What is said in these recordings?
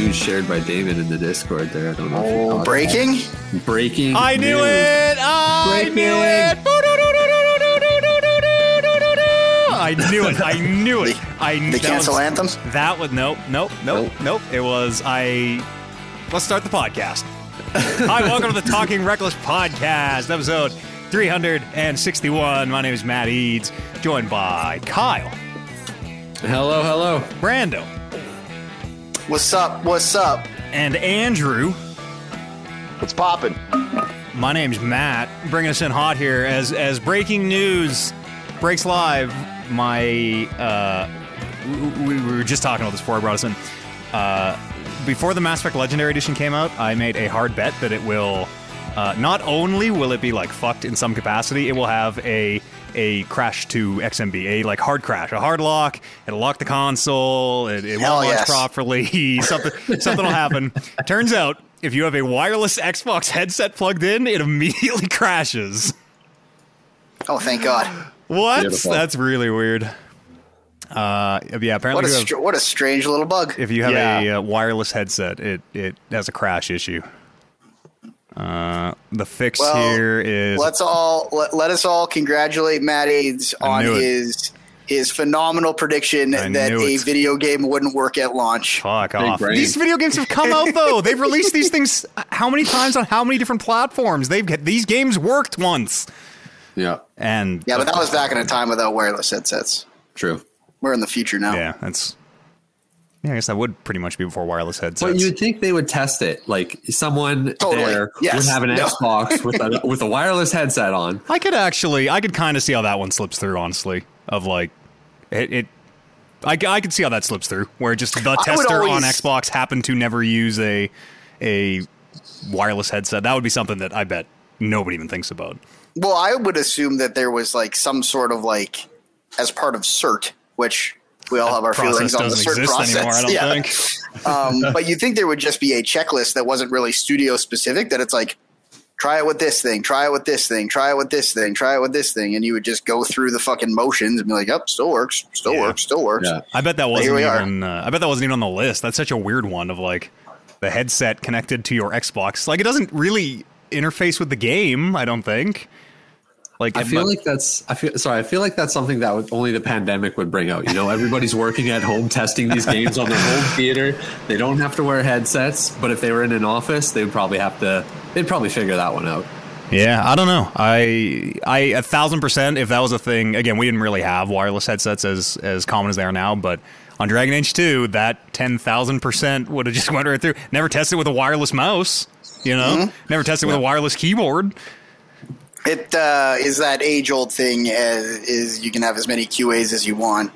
news shared by David in the Discord there. I don't know. if you Oh, breaking? that. Breaking. I knew news. it. I Breaking. knew it. I knew it. I knew it. I They that cancel was- anthems? That was nope, nope, nope, nope. It was I. Let's start the podcast. Hi, welcome to the Talking Reckless podcast, episode 361. My name is Matt Eads, joined by Kyle, Hello, hello. Brando, What's up? What's up? and Andrew. What's popping? My name's Matt, bringing us in hot here as as breaking news breaks live. My uh, we, we were just talking about this before I brought us in. Uh, before the Mass Effect Legendary Edition came out, I made a hard bet that it will. Uh, not only will it be like fucked in some capacity, it will have a a crash to XMB, a like hard crash, a hard lock. It'll lock the console. It, it won't launch properly. something something will happen. Turns out, if you have a wireless Xbox headset plugged in, it immediately crashes. Oh, thank God. What? Beautiful. That's really weird. Uh, yeah. Apparently, What a have- str- what a strange little bug. if you have a uh, wireless headset, it it has a crash issue. Uh, the fix Well, here is Let's all let, let us all congratulate Matt Eads on his his phenomenal prediction I that knew a video game wouldn't work at launch. fuck Big off. brain. These video games have come out though. They've released these things how many times on how many different platforms? They've these games worked once, Yeah, and Yeah, but that was back in a time without wireless headsets. true. We're in the future now. yeah, that's. Yeah, I guess that would pretty much be before wireless headsets. But you'd think they would test it. Like someone Totally. there Yes. would have an No. Xbox with a with a wireless headset on. I could actually, I could kind of see how that one slips through. Honestly, of like, it. it I, I could see how that slips through, where just the would tester on Xbox happened to never use a a wireless headset. That would be something that I bet nobody even thinks about. Well, I would assume that there was like some sort of like as part of CERT, which we all have our feelings on the doesn't CERT exist process. anymore. I don't yeah. think. Um, but you think there would just be a checklist that wasn't really studio specific. That it's like, try it with this thing, try it with this thing, try it with this thing, try it with this thing, and you would just go through the fucking motions and be like, "Yep, still works, still Yeah. works, still works." Yeah. I bet that here wasn't we are. even. Uh, I bet that wasn't even on the list. That's such a weird one of like the headset connected to your Xbox. Like it doesn't really interface with the game. I don't think. Like I feel mu- like that's I feel sorry. I feel like that's something that would, only the pandemic would bring out. You know, everybody's working at home testing these games on their home theater. They don't have to wear headsets, but if they were in an office, they would probably have to. They'd probably figure that one out. Yeah, I don't know. I I a thousand percent. If that was a thing, again, we didn't really have wireless headsets as as common as they are now. But on Dragon Age Two, that ten thousand percent would have just went right through. Never tested with a wireless mouse. You know, mm-hmm. never tested with a wireless keyboard. It uh, is that age old thing. As, is you can have as many QAs as you want,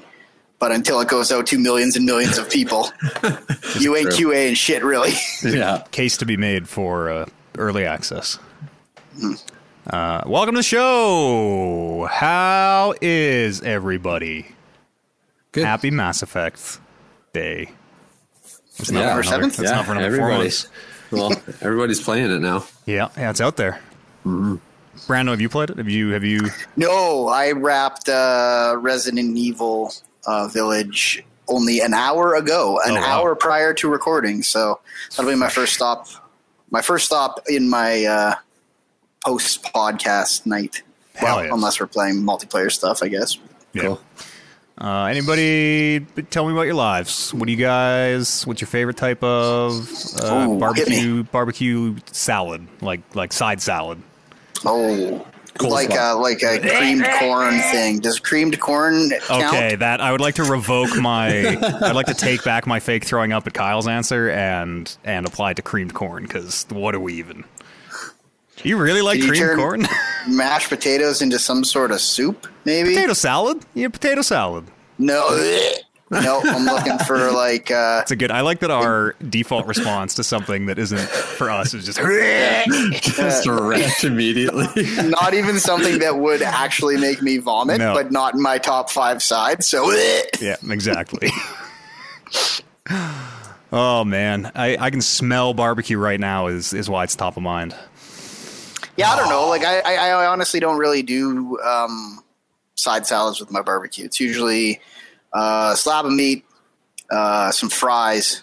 but until it goes out to millions and millions of people, you ain't true. QA and shit, really. Yeah, Case to be made for uh, early access. Uh, welcome to the show. How is everybody? good. Happy Mass Effect Day. It's Yeah, for another- seventh? It's not for another four months. everybody's well, everybody's playing it now. Yeah, yeah, it's out there. Brando, have you played it? Have you? Have you? No, I wrapped uh, Resident Evil uh, Village only an hour ago, an Oh, wow. hour prior to recording. So that'll be my first stop. My first stop in my uh, post podcast night. Hell well, yes. unless we're playing multiplayer stuff, I guess. Yeah. Cool. Uh, anybody? Tell me about your lives. What do you guys? What's your favorite type of uh, Ooh, barbecue barbecue salad? Like like side salad? Oh, like Coleslaw. a uh, like a creamed corn thing. Does creamed corn count? Okay, that I would like to revoke my. I'd like to take back my fake throwing up at Kyle's answer and and apply it to creamed corn because what are we even? You really like Can you creamed turn- corn? Mashed potatoes into some sort of soup, maybe? potato salad? Yeah, potato salad. No, no. I'm looking for like. Uh, It's a good. I like that our default response to something that isn't for us is just. Just a wreck immediately. not even something that would actually make me vomit, No. but not in my top five sides. So Yeah, exactly. oh man, I, I can smell barbecue right now. Is is why it's top of mind. yeah, I don't know. Like I, I, I honestly don't really do um, side salads with my barbecue. It's usually uh, a slab of meat, uh, some fries,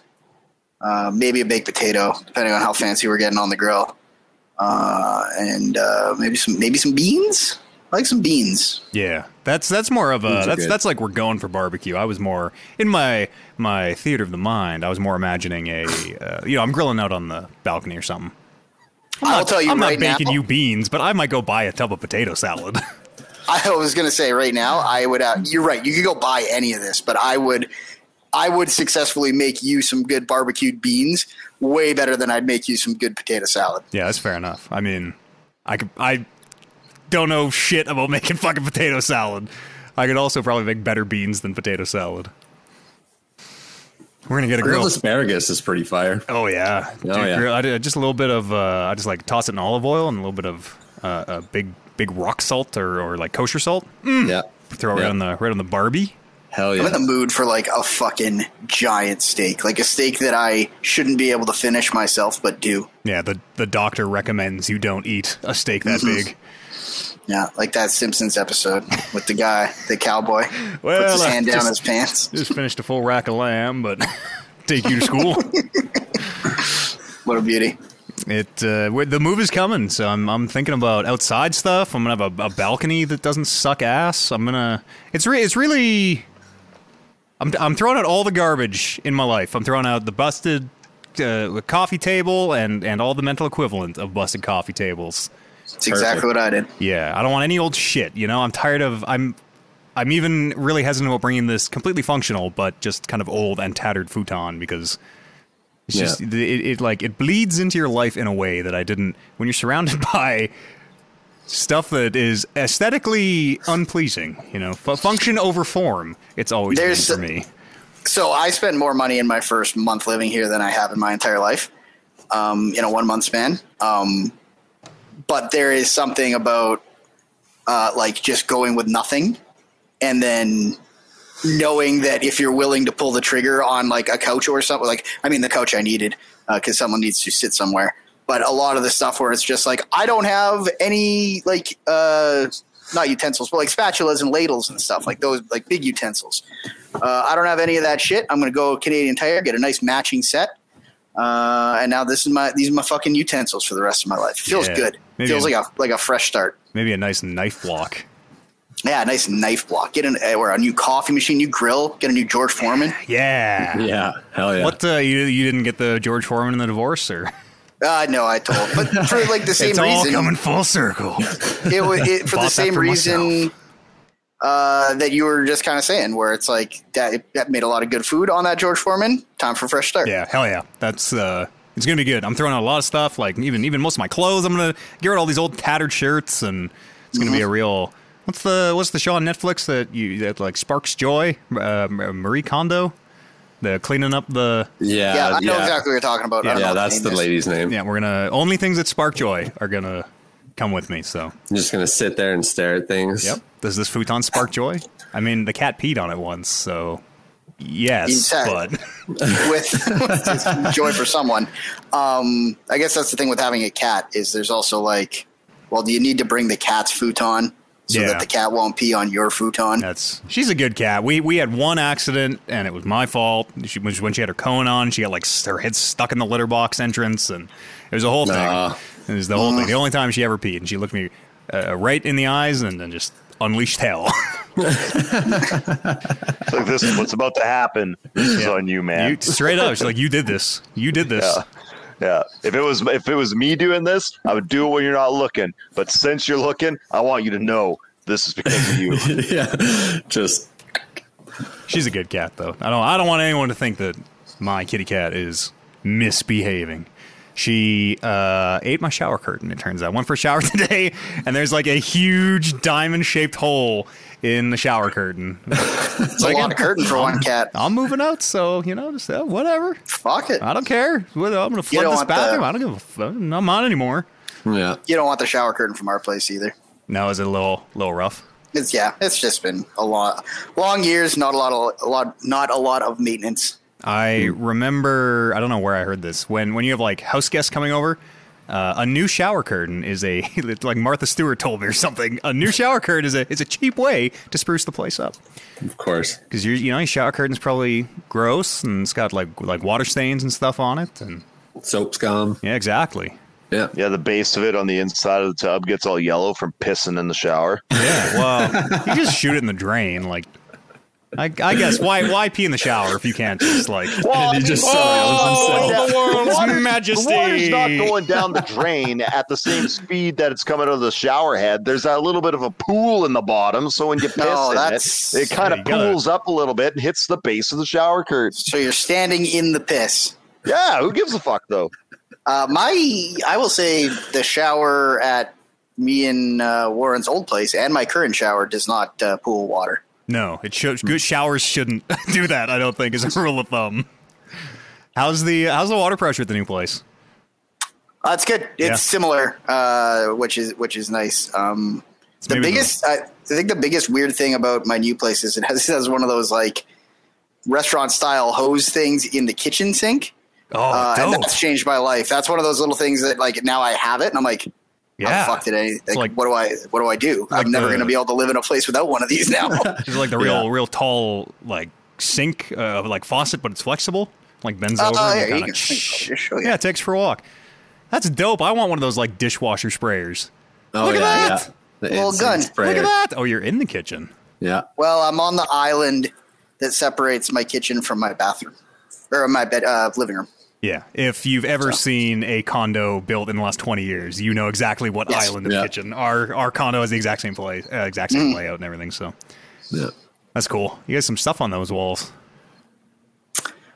uh, maybe a baked potato, depending on how fancy we're getting on the grill, uh, and uh, maybe some maybe some beans. I like some beans. Yeah, that's that's more of a that's good. that's like we're going for barbecue. I was more in my my theater of the mind. I was more imagining a uh, you know I'm grilling out on the balcony or something. I'm I'll not, tell you I'm right not baking now- you beans, but I might go buy a tub of potato salad. I was gonna say right now, I would. Uh, you're right. You could go buy any of this, but I would. I would successfully make you some good barbecued beans, way better than I'd make you some good potato salad. yeah, that's fair enough. I mean, I could I don't know shit about making fucking potato salad. I could also probably make better beans than potato salad. We're gonna get a grill. Grilled asparagus is pretty fire. Oh yeah, Dude, yeah. grill- I did just a little bit of. Uh, I just like toss it in olive oil and a little bit of uh, a big big rock salt or, or like kosher salt. Yeah. Throw it Yeah. right on the right on the Barbie. Hell yeah. I'm in the mood for like a fucking giant steak, like a steak that I shouldn't be able to finish myself, but do. Yeah, the the doctor recommends you don't eat a steak that Mm-hmm. big. Yeah, like that Simpsons episode with the guy, the cowboy, Well, puts his I hand down just- his pants. Just finished a full rack of lamb, but take you to school. What a beauty! It uh, the move is coming, so I'm I'm thinking about outside stuff. I'm gonna have a, a balcony that doesn't suck ass. I'm gonna it's re- it's really I'm I'm throwing out all the garbage in my life. I'm throwing out the busted uh, coffee table and and all the mental equivalent of busted coffee tables. It's exactly what I did. Yeah, I don't want any old shit. You know, I'm tired of I'm. I'm even really hesitant about bringing this completely functional, but just kind of old and tattered futon because it's Yeah. just it, it like it bleeds into your life in a way that I didn't. When you're surrounded by stuff that is aesthetically unpleasing, you know, fu- function over form, it's always been There's- for me. So I spent more money in my first month living here than I have in my entire life, um, in a one month span. Um, but there is something about uh, like just going with nothing, and then knowing that if you're willing to pull the trigger on like a couch or something, like I mean the couch I needed because someone needs to sit somewhere. But a lot of the stuff where it's just like I don't have any like uh, not utensils, but like spatulas and ladles and stuff like those like big utensils. Uh, I don't have any of that shit. I'm gonna go Canadian Tire, get a nice matching set, uh, and now this is my these are my fucking utensils for the rest of my life. It feels Yeah. good. Maybe feels a- like a like a fresh start. Maybe a nice knife block. Yeah, nice knife block. Get an uh, or a new coffee machine, new grill. Get a new George Foreman. Yeah. Yeah. Hell yeah. What uh, you you didn't get the George Foreman in the divorce, or Uh, no, I told, but for like the same it's all reason, coming full circle. it was it, for the that same for reason uh, that you were just kind of saying, where it's like that, that made a lot of good food on that George Foreman. Time for a fresh start. Yeah, hell yeah. That's uh it's gonna be good. I'm throwing out a lot of stuff, like even even most of my clothes. I'm gonna get rid of all these old tattered shirts and it's gonna be a real what's the what's the show on Netflix that you that like sparks joy? Uh, Marie Kondo? The cleaning up the yeah. Yeah, I know exactly what you're talking about. I Yeah, that's name the lady's name. Yeah, we're gonna only things that spark joy are gonna come with me, so I'm just gonna sit there and stare at things. Yep. Does this futon spark joy? I mean the cat peed on it once, so yes, Exactly. but with, with joy for someone. Um, I guess that's the thing with having a cat is there's also like, well, do you need to bring the cat's futon so Yeah. that the cat won't pee on your futon? That's she's a good cat. We we had one accident and it was my fault. She was when she had her cone on. She got like her head stuck in the litter box entrance, and it was a whole Nah. thing. It was the whole thing. The only time she ever peed, and she looked me uh, right in the eyes and then just unleashed hell. Like this is what's about to happen. This is on you, man. you, straight up, she's like, "You did this. You did this." yeah. Yeah. If it was if it was me doing this, I would do it when you're not looking. But since you're looking, I want you to know this is because of you. yeah. Just She's a good cat, though. I don't. I don't want anyone to think that my kitty cat is misbehaving. She uh, ate my shower curtain. It turns out. Went for a shower today, and there's like a huge diamond-shaped hole in the shower curtain. It's a lot of curtain for one cat. I'm moving out, so you know, just uh, whatever. Fuck it. I don't care. I'm gonna flood don't this want the- bathroom. I don't give a fuck. I'm not mine anymore. yeah. You don't want the shower curtain from our place either. No, is it a little, little rough? It's yeah, it's just been a lot, long years, not a lot of a lot, not a lot of maintenance. I remember I don't know where I heard this when when you have like house guests coming over. Uh, a new shower curtain is a like Martha Stewart told me or something. A new shower curtain is a is a cheap way to spruce the place up Of course. because you you know your shower curtain's probably gross and it's got like like water stains and stuff on it and Soap scum. yeah exactly Yeah. Yeah, the base of it on the inside of the tub gets all yellow from pissing in the shower. yeah well you just shoot it in the drain like I, I guess why why pee in the shower if you can't just like Well, And you just- I mean, sorry, I was oh, the world's water- majesty. The water's not going down the drain at the same speed that it's coming out of the shower head. There's a little bit of a pool in the bottom, so when you piss No, in it, it kind Yeah, of gotta- pools up a little bit and hits the base of the shower curtain. So you're standing in the piss. Yeah, who gives a fuck though? Uh, my, I will say the shower at me and uh, Warren's old place and my current shower does not uh, pool water. No, it should good showers shouldn't do that. I don't think is a rule of thumb. How's the how's the water pressure at the new place? Uh, it's good. It's Yeah. similar, uh, which is which is nice. Um, the maybe biggest, I, I think, the biggest weird thing about my new place is it has, it has one of those like restaurant style hose things in the kitchen sink, Oh, uh, and that's changed my life. That's one of those little things that like now I have it, and I'm like, yeah. how the fuck did I? Like, like- what do I? What do I do? like I'm never going to be able to live in a place without one of these now. It's like the real Yeah. real tall like sink uh, like faucet, but it's flexible. Like bends Oh, over. yeah, you kinda can- shh. Show you. yeah, it takes for a walk. That's dope. I want one of those like dishwasher sprayers. Oh, Look at that! Yeah. Little instant gun. Look at that! Oh, you're in the kitchen. Yeah. well, I'm on the island that separates my kitchen from my bathroom or my bed, uh, living room. Yeah, if you've ever seen a condo built in the last twenty years, you know exactly what Yes. island of Yeah. kitchen. Our our condo has the exact same place, uh, exact Mm. same layout and everything. So Yeah. that's cool. You got some stuff on those walls.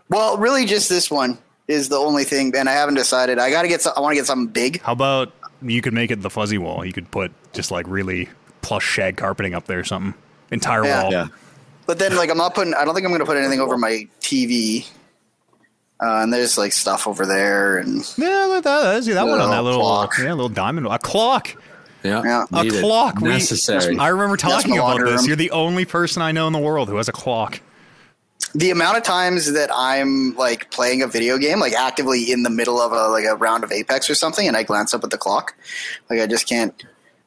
Well, really, just this one is the only thing, and I haven't decided. I got to get. Some, I want to get something big. How about you could make it the fuzzy wall? You could put just like really plush shag carpeting up there or something. Entire Yeah. wall. Yeah. But then, like, I'm not putting. I don't think I'm going to put anything over my TV. Uh, and there's like stuff over there, and Yeah, that, that, that, that one on that Little little clock. yeah, little diamond a clock. Yeah. Yeah. A Needed. clock. We- Necessary. I remember talking about this. room. You're the only person I know in the world who has a clock. the amount of times that I'm like playing a video game, like actively in the middle of a like a round of Apex or something, and I glance up at the clock, like I just can't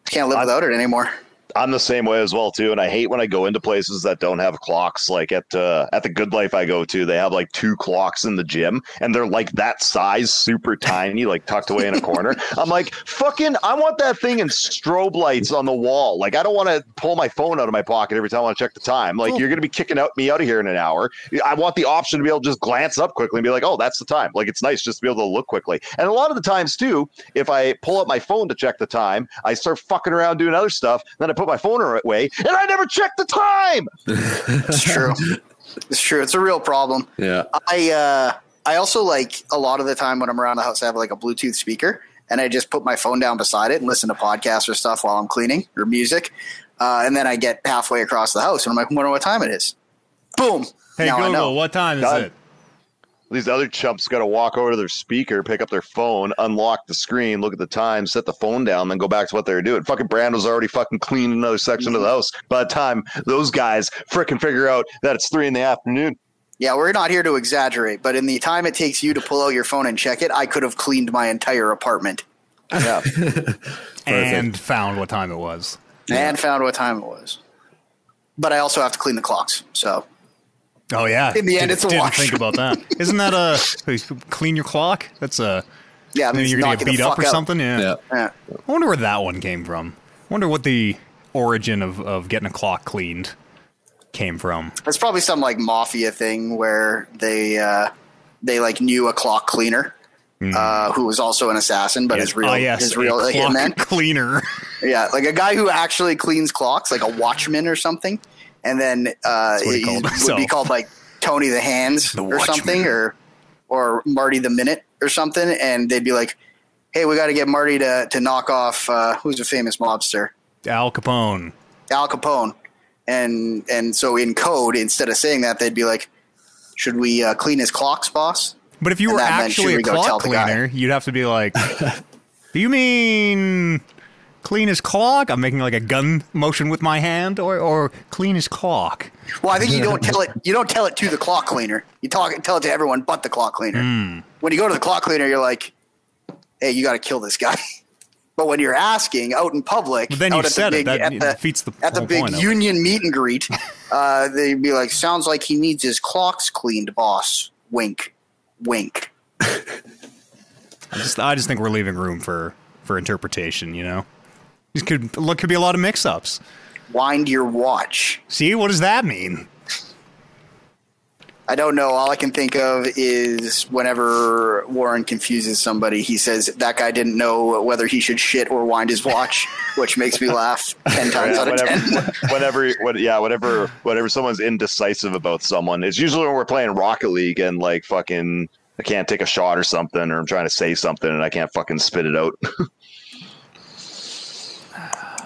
I can't live without it anymore. I'm the same way as well too, and I hate when I go into places that don't have clocks. Like at uh, at the Good Life I go to, they have like two clocks in the gym, and they're like that size, super tiny, like tucked away in a corner. I'm like, fucking, I want that thing in strobe lights on the wall. Like I don't want to pull my phone out of my pocket every time I want to check the time. Like Cool. you're gonna be kicking out me out of here in an hour. I want the option to be able to just glance up quickly and be like, oh, that's the time. Like it's nice just to be able to look quickly. And a lot of the times too, if I pull up my phone to check the time, I start fucking around doing other stuff. Then I put my phone away, and I never check the time. It's true. it's true. It's a real problem. Yeah. I uh, I also like a lot of the time when I'm around the house, I have like a Bluetooth speaker, and I just put my phone down beside it and listen to podcasts or stuff while I'm cleaning or music, uh, and then I get halfway across the house and I'm like, wonder what time it is. Boom. Hey now I Google, know. what time is Done. it? These other chumps got to walk over to their speaker, pick up their phone, unlock the screen, look at the time, set the phone down, then go back to what they were doing. Fucking Brando's already fucking cleaned another section of the house. By the time those guys fricking figure out that it's three in the afternoon, Yeah, we're not here to exaggerate, but in the time it takes you to pull out your phone and check it, I could have cleaned my entire apartment yeah, And found what time it was. and found what time it was. But I also have to clean the clocks. So Oh yeah. In the end, Didn't- it's a didn't wash. think about that. Isn't that a clean your clock? That's a yeah, maybe it's you're gonna get beat up or out. something. Yeah. Yeah. Yeah. I wonder where that one came from. I wonder what the origin of, of getting a clock cleaned came from. It's probably some like mafia thing where they uh, they like knew a clock cleaner uh, who was also an assassin, but Yes. his real Ah, yes, his real a like, clock hitman. cleaner. Yeah, like a guy who actually cleans clocks, like a watchman or something, and then uh, what he he called would be called like Tony the Hands The or something, or or Marty the Minute or something, and they'd be like, "Hey, we got to get Marty to to knock off uh, who's a famous mobster, Al Capone. Al Capone," and and so in code, instead of saying that, they'd be like, "Should we uh, clean his clocks, boss?" But if you And were that meant, actually a we clock cleaner, you'd have to be like, "Do you mean clean his clock?" I'm making like a gun motion with my hand, or or clean his clock. Well, I think you don't tell it. You don't tell it to the clock cleaner. You talk tell it to everyone but the clock cleaner. Hmm. When you go to the clock cleaner, you're like, "Hey, you got to kill this guy." But when you're asking out in public, But then you at said the it. big, That at the, defeats the at the big it. union meet and greet, uh, they'd be like, "Sounds like he needs his clocks cleaned, boss." Wink, wink. I just, I just think we're leaving room for for interpretation. You know, this could look could be a lot of mix-ups. Wind your watch. See, what does that mean? I don't know. All I can think of is whenever Warren confuses somebody, he says that guy didn't know whether he should shit or wind his watch, which makes me laugh ten times Yeah, out of ten. whenever, whenever, what, yeah, whatever, whenever someone's indecisive about someone, it's usually when we're playing Rocket League and like fucking, I can't take a shot or something, or I'm trying to say something and I can't fucking spit it out.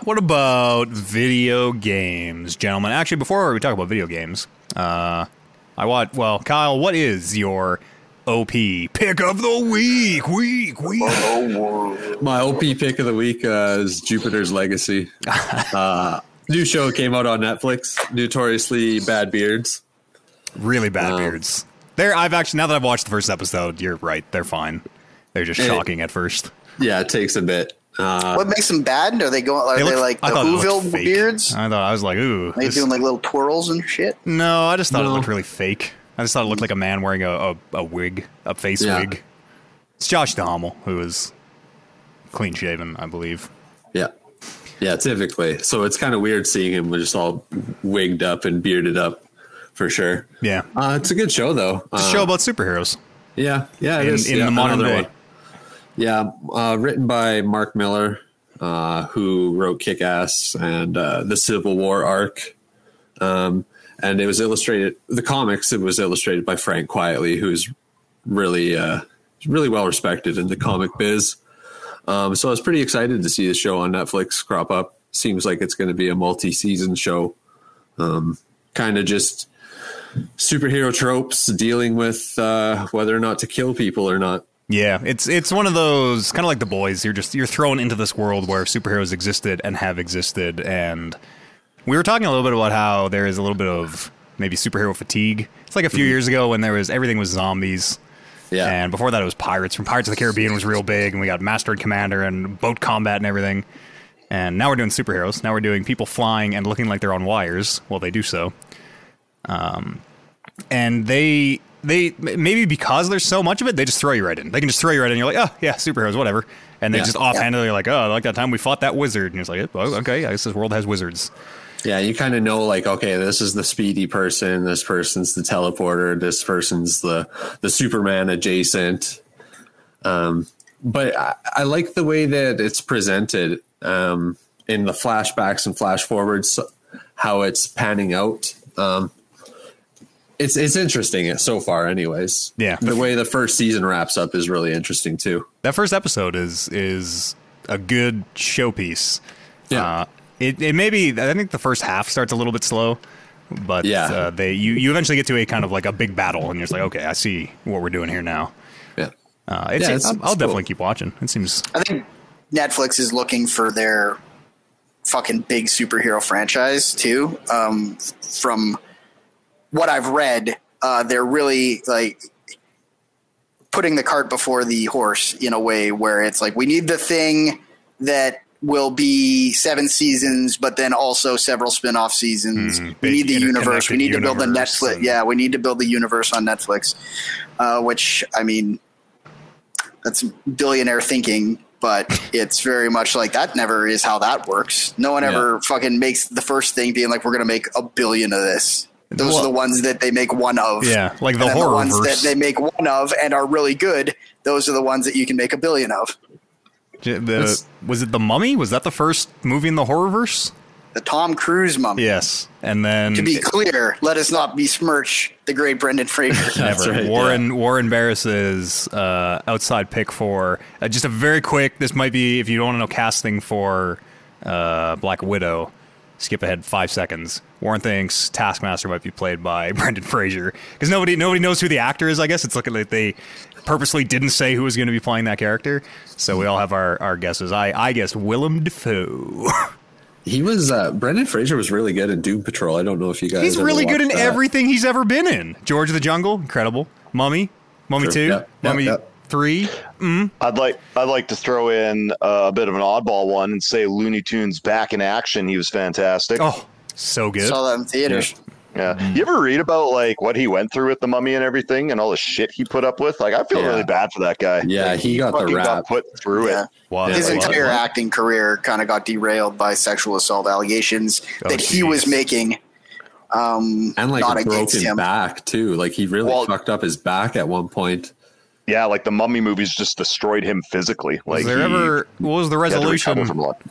What about video games, gentlemen? Actually, before we talk about video games, uh, I want. Well, Kyle, what is your OP pick of the week? Week, week. My OP pick of the week uh, is Jupiter's Legacy. uh, new show came out on Netflix. Notoriously Bad Beards. Really bad Um, beards. They're. I've actually now that I've watched the first episode, you're right. They're fine. They're just shocking at first. Yeah, it takes a bit. Uh, What makes them bad? Are they going? Are they, look- like the I thought it looked Whoville beards? I thought I was like, ooh. Are they this- doing like little twirls and shit? no, I just thought it looked really fake. I just thought it looked like a man wearing a, a, a wig, a face Yeah. wig. It's Josh Duhamel, who is clean shaven, I believe. yeah. Yeah, typically. So it's kind of weird seeing him just all wigged up and bearded up for sure. Yeah. Uh, it's a good show, though. It's a Uh, show about superheroes. Yeah, yeah, it In- is. in Yeah, the modern another day. Yeah, uh, written by Mark Millar, uh, who wrote Kick Ass and uh, the Civil War arc. Um, and it was illustrated, the comics, it was illustrated by Frank Quitely, who's really, uh, really well respected in the comic biz. Um, so I was pretty excited to see the show on Netflix crop up. Seems like it's going to be a multi season show. Um, kind of just superhero tropes dealing with uh, whether or not to kill people or not. Yeah, it's it's one of those kind of like the boys. You're just you're thrown into this world where superheroes existed and have existed, and we were talking a little bit about how there is a little bit of maybe superhero fatigue. It's like a few years ago when there was everything was zombies, Yeah. and before that it was pirates. From Pirates of the Caribbean was real big, and we got Master and Commander and boat combat and everything. And now we're doing superheroes. Now we're doing people flying and looking like they're on wires while they do so. Um, and they they maybe because there's so much of it, they just throw you right in. They can just throw you right in. You're like, oh yeah, superheroes, whatever. And they Yeah. just offhandedly like, oh, like that time we fought that wizard, and it's like, oh, okay, I guess this world has wizards. Yeah, you kind of know like, okay, this is the speedy person, this person's the teleporter, this person's the the Superman adjacent. Um, but I, I like the way that it's presented um, in the flashbacks and flash forwards, how it's panning out. Um, it's it's interesting so far, anyways. Yeah. the way the first season wraps up is really interesting too. That first episode is is a good showpiece. Yeah. Uh, it it maybe I think the first half starts a little bit slow, but Yeah. uh, they you you eventually get to a kind of like a big battle, and you're just like, okay, I see what we're doing here now. Yeah, Uh, it's, Yeah, it's- I'll, it's I'll cool. definitely keep watching. It seems I think Netflix is looking for their fucking big superhero franchise too. Um, from what I've read, uh, they're really like putting the cart before the horse in a way where it's like we need the thing that will be seven seasons, but then also several spin-off seasons. Mhm. we need the universe. We need to build the Netflix. and- Yeah, we need to build the universe on Netflix. Uh, which I mean, that's billionaire thinking, but it's very much like that never is how that works. No one ever fucking makes the first thing being like, we're going to make a billion of this. Those Well- are the ones that they make one of. Yeah, like the And then horror ones verse. that they make one of and are really good. Those are the ones that you can make a billion of. the, was it the Mummy? Was that the first movie in the horror verse? The Tom Cruise mummy. Yes, and then To be clear, let us not besmirch the great Brendan Fraser. Never. right, Warren Warren Barris's uh, outside pick for uh, just a very quick. This might be if you don't want to know casting for uh, Black Widow. Skip ahead five seconds. Warren thinks Taskmaster might be played by Brendan Fraser because nobody nobody knows who the actor is. I guess it's looking like they purposely didn't say who was going to be playing that character, so we all have our, our guesses. I I guess Willem Dafoe. he was uh, Brendan Fraser was really good in Doom Patrol. I don't know if you guys. He's really good in that. everything he's ever been in. George of the Jungle, incredible. Mummy, Mummy True. Two, Mummy. Three. I'd like I'd like to throw in uh, a bit of an oddball one and say Looney Tunes back in action. He was fantastic. Oh, so good. Saw that in theaters. Yeah. You ever read about like what he went through with the mummy and everything and all the shit he put up with? Like I feel Yeah. really bad for that guy. Yeah, Like, he got the fucking rap. put through Yeah. it. Wow. His Yeah, like- entire acting career kind of got derailed by sexual assault allegations Oh, that he was making. Um, and like not a broken him. back too. Like he really Well- fucked up his back at one point. Yeah, like the mummy movies just destroyed him physically. Like was there he ever what was the had to recover resolution? from a lot.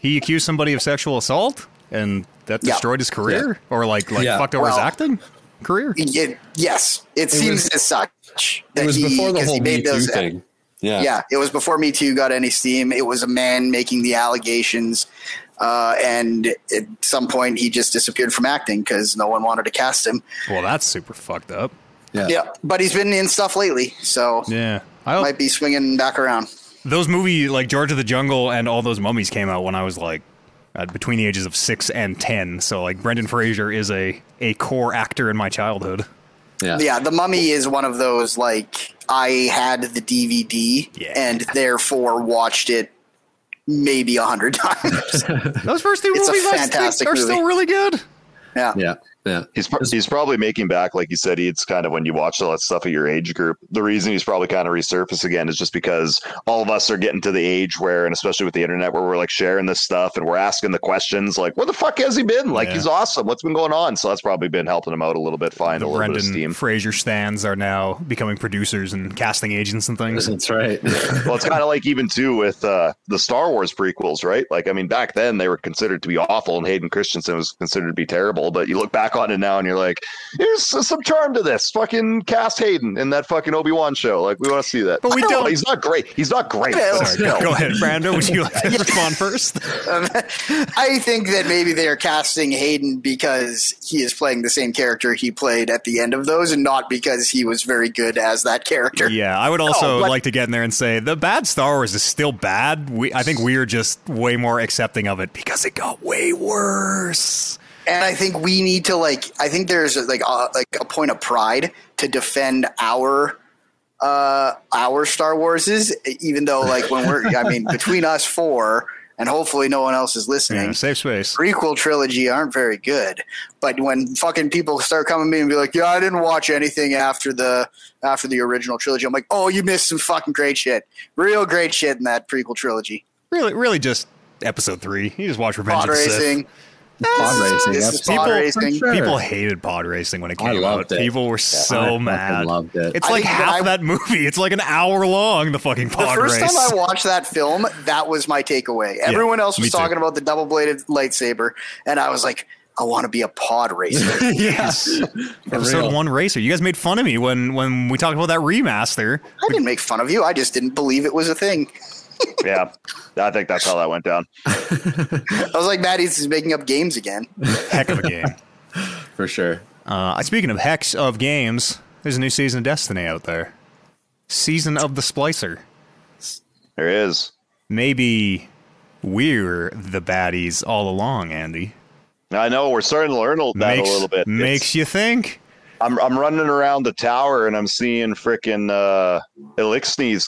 He accused somebody of sexual assault, and that Yeah. destroyed his career, or like like Yeah. fucked over his acting career. It- yes, it, seems was- as such. It was he- before the he whole Me made Too those- thing. Yeah. Yeah, it was before Me Too got any steam. It was a man making the allegations, uh, and at some point he just disappeared from acting because no one wanted to cast him. Well, that's super fucked up. Yeah. Yeah, but he's been in stuff lately, so Yeah, I might be swinging back around. those movie like George of the Jungle and all those mummies came out when I was like uh, between the ages of six and ten. So like Brendan Fraser is a a core actor in my childhood. Yeah. Yeah, The Mummy is one of those like I had the DVD Yeah. and therefore watched it maybe a hundred times. Those first two It's movies I think are movie. still really good. yeah. Yeah. Yeah. He's he's probably making back, like you said. It's kind of when you watch all that stuff at your age group. The reason he's probably kind of resurfaced again is just because all of us are getting to the age where, and especially with the internet, where we're like sharing this stuff and we're asking the questions, like, "Where the fuck has he been? Like, Yeah. he's awesome. What's been going on?" So that's probably been helping him out a little bit, find The a little bit of Brendan steam. Fraser stands are now becoming producers and casting agents and things. That's right. well, it's kind of like even too with uh, the Star Wars prequels, right? Like, I mean, back then they were considered to be awful, and Hayden Christensen was considered to be terrible. But you look back on it now, and you're like, "Here's some charm to this." Fucking cast Hayden in that fucking Obi Wan show. Like, we want to see that. But we don't- He's not great. He's not great. Yeah, sorry, still. Go ahead, Brando. Would you like to respond first? I think that maybe they are casting Hayden because he is playing the same character he played at the end of those, and not because he was very good as that character. Yeah, I would also No, but- like to get in there and say the bad Star Wars is still bad. We, I think we're just way more accepting of it because it got way worse. And I think we need to like. I think there's like a, like a point of pride to defend our uh our Star Warses, even though like when we're. I mean, between us four, and hopefully no one else is listening. Yeah, safe space. prequel trilogy aren't very good. But when fucking people start coming to me and be like, "Yeah, I didn't watch anything after the after the original trilogy," I'm like, "Oh, you missed some fucking great shit, real great shit in that prequel trilogy." Really, really, just episode three. You just watch Revenge Pod of the Sith. Racing, Pod racing. This that's pod People- racing. sure. People hated pod racing when it I came loved out. it. People were I so fucking mad. loved it. It's I like think half I- that movie. It's like an hour long. The fucking pod The first race. time I watched that film, that was my takeaway. Everyone else me was too. talking about the double bladed lightsaber, and I was like, "I want to be a pod racer." yes, For episode real. one racer. You guys made fun of me when when we talked about that remaster. I didn't make fun of you. I just didn't believe it was a thing. Yeah, I think that's how that went down. I was like, Maddie's is making up games again. Heck of a game. For sure. Uh, speaking of hex of games, there's a new season of Destiny out there. Season of the Splicer. There is. Maybe we're the baddies all along, Andy. I know we're starting to learn that makes, a little bit. Makes It's- you think. I'm I'm running around the tower and I'm seeing freaking uh,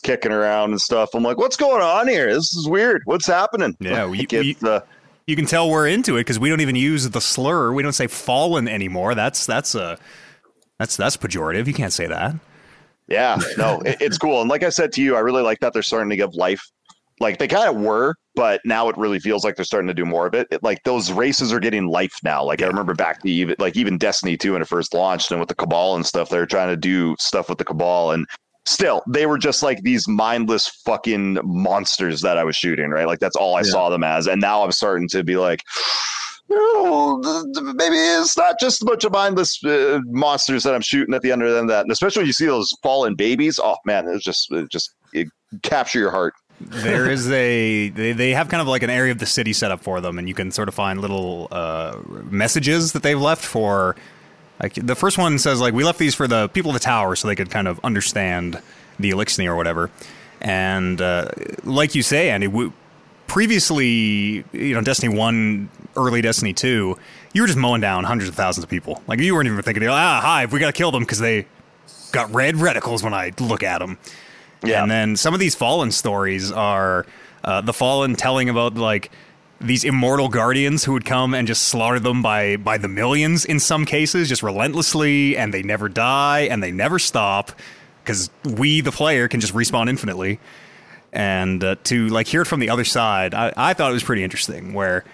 kicking around and stuff. I'm like, what's going on here? This is weird. What's happening? Yeah, we- Like, it's, we- uh, You can tell we're into it because we don't even use the slur. We don't say fallen anymore. That's that's a that's that's pejorative. You can't say that. Yeah, no, it, it's cool. And like I said to you, I really like that they're starting to give life. Like they kind of were, but now it really feels like they're starting to do more of it. it like those races are getting life now. Like I remember back to even like even Destiny 2 when it first launched and with the Cabal and stuff, they were trying to do stuff with the Cabal and still they were just like these mindless fucking monsters that I was shooting, right? Like that's all I Yeah. saw them as. And now I'm starting to be like th- maybe it's not just a bunch of mindless uh, monsters that I'm shooting at the end of them. That, and especially when you see those fallen babies. Oh man, it's just it just it capture your heart. There is a they, they have kind of like an area of the city set up for them and you can sort of find little uh, messages that they've left for like the first one says like we left these for the people of the tower so they could kind of understand the Eliksni or whatever. And uh, like you say andy we, previously you know destiny 1 early destiny 2 you were just mowing down hundreds of thousands of people. Like you weren't even thinking ah hi we gotta kill them because they got red reticles when i look at them Yeah. And then some of these Fallen stories are uh, the Fallen telling about like these immortal guardians who would come and just slaughter them by by the millions in some cases, just relentlessly, and they never die and they never stop because we, the player, can just respawn infinitely. And uh, to like hear it from the other side, I, I thought it was pretty interesting. Where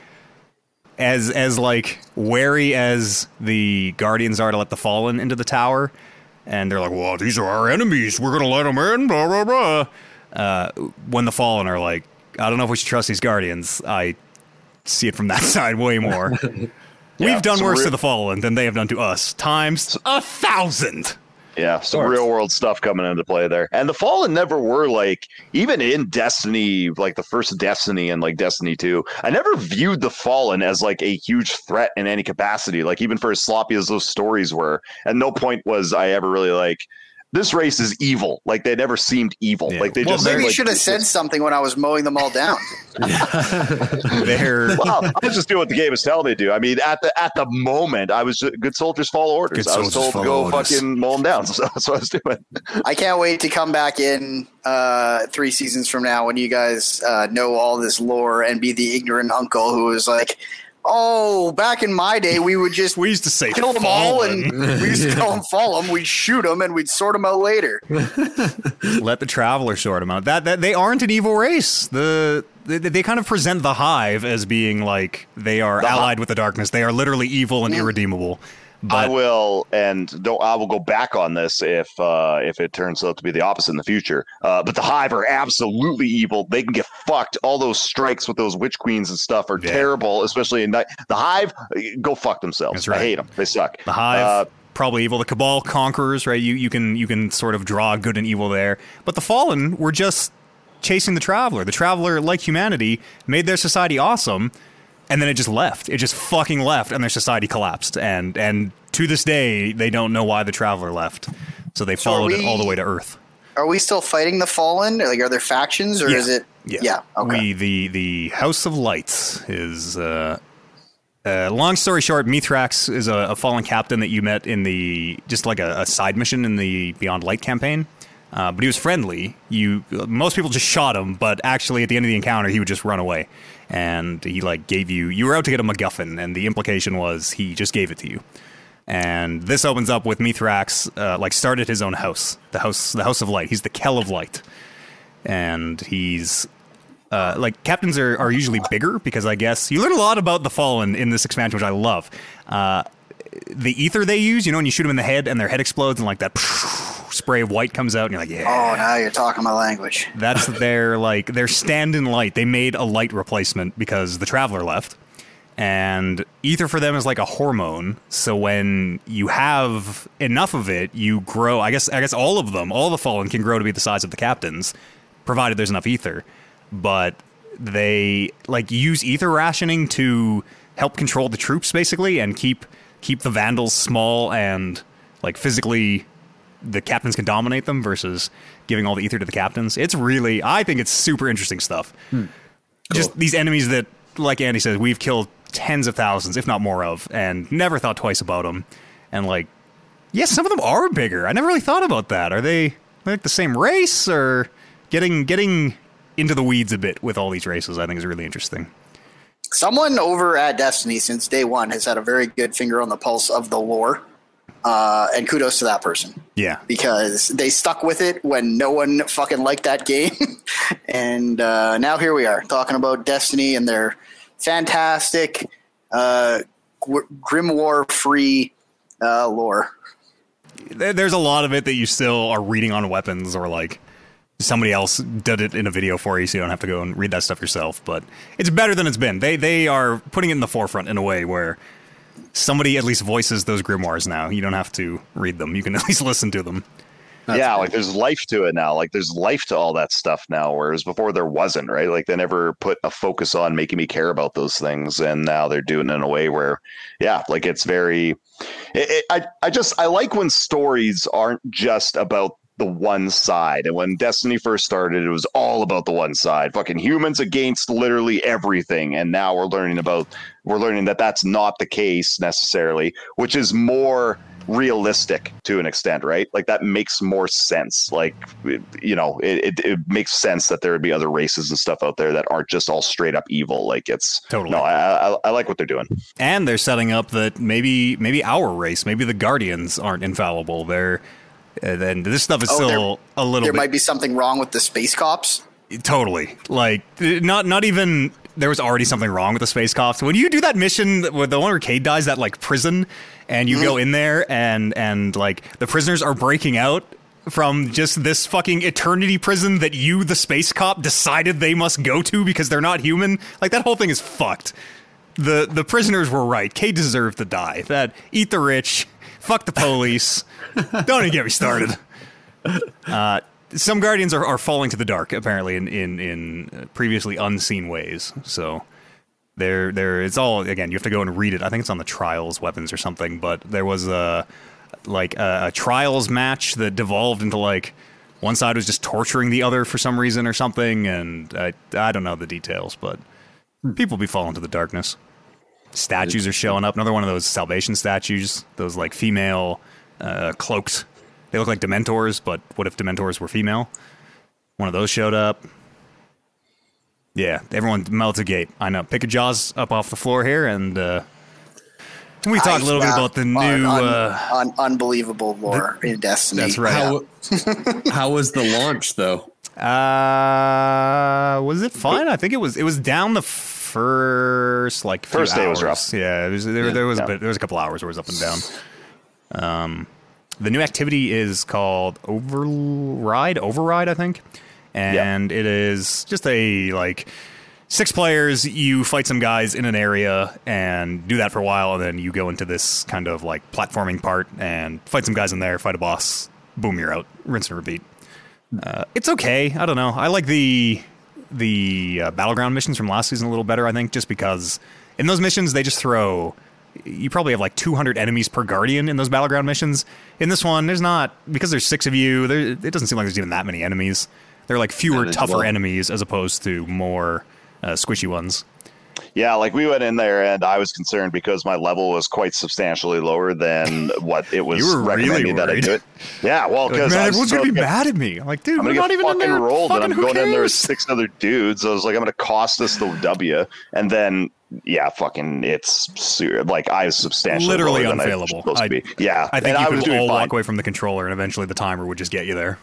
as as like wary as the guardians are to let the fallen into the tower, and they're like, "Well, these are our enemies. We're gonna let them in." Blah blah blah. Uh, when the fallen are like, "I don't know if we should trust these guardians," I see it from that side way more. We've done worse real- to the fallen than they have done to us times a thousand. Yeah, some real world stuff coming into play there. And the Fallen never were like, even in Destiny, like the first Destiny and like Destiny 2, I never viewed the Fallen as like a huge threat in any capacity. Like, even for as sloppy as those stories were, at no point was I ever really like, this race is evil. Like, they never seemed evil. Yeah. Like, they Well, just Maybe seemed you like, should have said something when I was mowing them all down. They're Well, I was just doing what the game was telling me to do. I mean, at the at the moment, I was just, good soldiers follow orders. Good I was told to go orders. fucking mow them down. So that's what I was doing. I can't wait to come back in uh, three seasons from now when you guys uh, know all this lore and be the ignorant uncle who is like, "Oh, back in my day, we would just we used to say kill them all, and we used to call them fall them. We'd shoot them, and we'd sort them out later." let the traveler sort them out. That, that they aren't an evil race. The they, they kind of present the hive as being like they are The Hi- allied with the darkness. They are literally evil and mm. irredeemable. I will, and don't. I will go back on this if uh, if it turns out to be the opposite in the future. Uh, but the Hive are absolutely evil. They can get fucked. All those strikes with those witch queens and stuff are Yeah. terrible, especially in night. The Hive, uh, go fuck themselves. Right. I hate them. They suck. the hive Uh, probably evil. The cabal conquerors, right? You you can you can sort of draw good and evil there. But the fallen were just chasing the traveler. The traveler, like humanity, made their society awesome. And then it just left. It just fucking left, and their society collapsed. And and to this day, they don't know why the traveler left. So they So followed it all the way to Earth. Are we still fighting the fallen? Like, are there factions, or Yeah. is it? Yeah. okay. We the the House of Lights is uh, uh long story short, Mithrax is a, a fallen captain that you met in the just like a, a side mission in the Beyond Light campaign. Uh, but he was friendly. You most people just shot him, but actually at the end of the encounter he would just run away. And he like gave you you were out to get a MacGuffin, and the implication was he just gave it to you. And this opens up with Mithrax uh, like started his own house, the house the House of Light. He's the Kell of Light, and he's uh, like captains are, are usually bigger because I guess you learn a lot about the Fallen in this expansion, which I love. Uh, the ether they use, you know, when you shoot them in the head and their head explodes and like that spray of white comes out, and you're like, yeah, Oh, now you're talking my language. that's their like their stand-in light. They made a light replacement because the Traveler left, and ether for them is like a hormone. So when you have enough of it, you grow. I guess I guess all of them, all the Fallen can grow to be the size of the captains, provided there's enough ether. But they like use ether rationing to help control the troops basically and keep keep the Vandals small and like physically the captains can dominate them versus giving all the ether to the captains. It's really, I think it's super interesting stuff. Hmm. Just these enemies that, like Andy says, we've killed tens of thousands, if not more of, and never thought twice about them. And like, yes, some of them are bigger. I never really thought about that. Are they like the same race or getting getting into the weeds a bit with all these races? I think is really interesting. Someone over at Destiny since day one has had a very good finger on the pulse of the lore, uh, and kudos to that person. Yeah, because they stuck with it when no one fucking liked that game, and uh, now here we are talking about Destiny and their fantastic uh, gr- grimoire-free uh, lore. There's a lot of it that you still are reading on weapons or like somebody else did it in a video for you so you don't have to go and read that stuff yourself but it's better than it's been they they are putting it in the forefront in a way where somebody at least voices those grimoires now you don't have to read them you can at least listen to them yeah, like there's life to it now. Like there's life to all that stuff now, whereas before there wasn't, right? Like they never put a focus on making me care about those things, and now they're doing it in a way where, yeah, like it's very. It, it, I I just I like when stories aren't just about the one side. And when Destiny first started, it was all about the one side. Fucking humans against literally everything. And now we're learning about we're learning that that's not the case necessarily, which is more realistic to an extent, right? Like that makes more sense. Like you know, it, it, it makes sense that there would be other races and stuff out there that aren't just all straight up evil. Like it's Totally. No, I, I, I like what they're doing. and they're setting up that maybe maybe our race, maybe the Guardians aren't infallible. They're and then this stuff is Oh, still a little There bit might be something wrong with the space cops. totally like not not even there was already something wrong with the space cops. When you do that mission with the one where Cade dies, that like prison, and you go mm-hmm. in there and and like the prisoners are breaking out from just this fucking eternity prison that you, the space cop, decided they must go to because they're not human. Like that whole thing is fucked. The the prisoners were right. Cade deserved to die. That eat the rich, fuck the police. Don't even get me started. Uh, some guardians are, are falling to the dark apparently in in in previously unseen ways. So there there it's all again you have to go and read it. I think it's on the trials weapons or something. But there was a like a, a trials match that devolved into like one side was just torturing the other for some reason or something, and I I don't know the details, but people be falling to the darkness. Statues are showing up. Another one of those salvation statues. Those like female uh, cloaked. They look like Dementors, but what if Dementors were female? One of those showed up. Yeah, everyone melts a gate. I know. Pick a jaws up off the floor here, and uh, we talk a I- little bit about the new. un- uh, un- unbelievable lore in Destiny. that's right. How how was the launch though? Uh, was it fine? I think it was. It was down the first like First day was rough. Yeah, was, there, there was Yeah. a bit. There was a couple hours where it was up and down. Um, the new activity is called Override. Override, I think, and it is just a like six players. You fight some guys in an area and do that for a while, and then you go into this kind of like platforming part and fight some guys in there, fight a boss. Boom, you're out. Rinse and repeat. Uh, it's okay. I don't know. I like the the uh, battleground missions from last season a little better. I think just because in those missions they just throw. You probably have like 200 enemies per guardian in those battleground missions. In this one, there's not because there's six of you. There, it doesn't seem like there's even that many enemies. They're like fewer, tougher well. enemies as opposed to more uh, squishy ones. Yeah, like we went in there and I was concerned because my level was quite substantially lower than what it was You were really recommending that I do it. Yeah, well, because man, everyone's gonna be mad at me. I'm like, dude, I'm we're not even in there. rolled, Fucking and I'm going in there with six other dudes. I was like, I'm gonna cost us the W, and then yeah, fucking, it's like I was substantially Literally lower than I was unfailable. supposed I- to be. Yeah, I think and you I was could all fine. walk away from the controller, and eventually the timer would just get you there.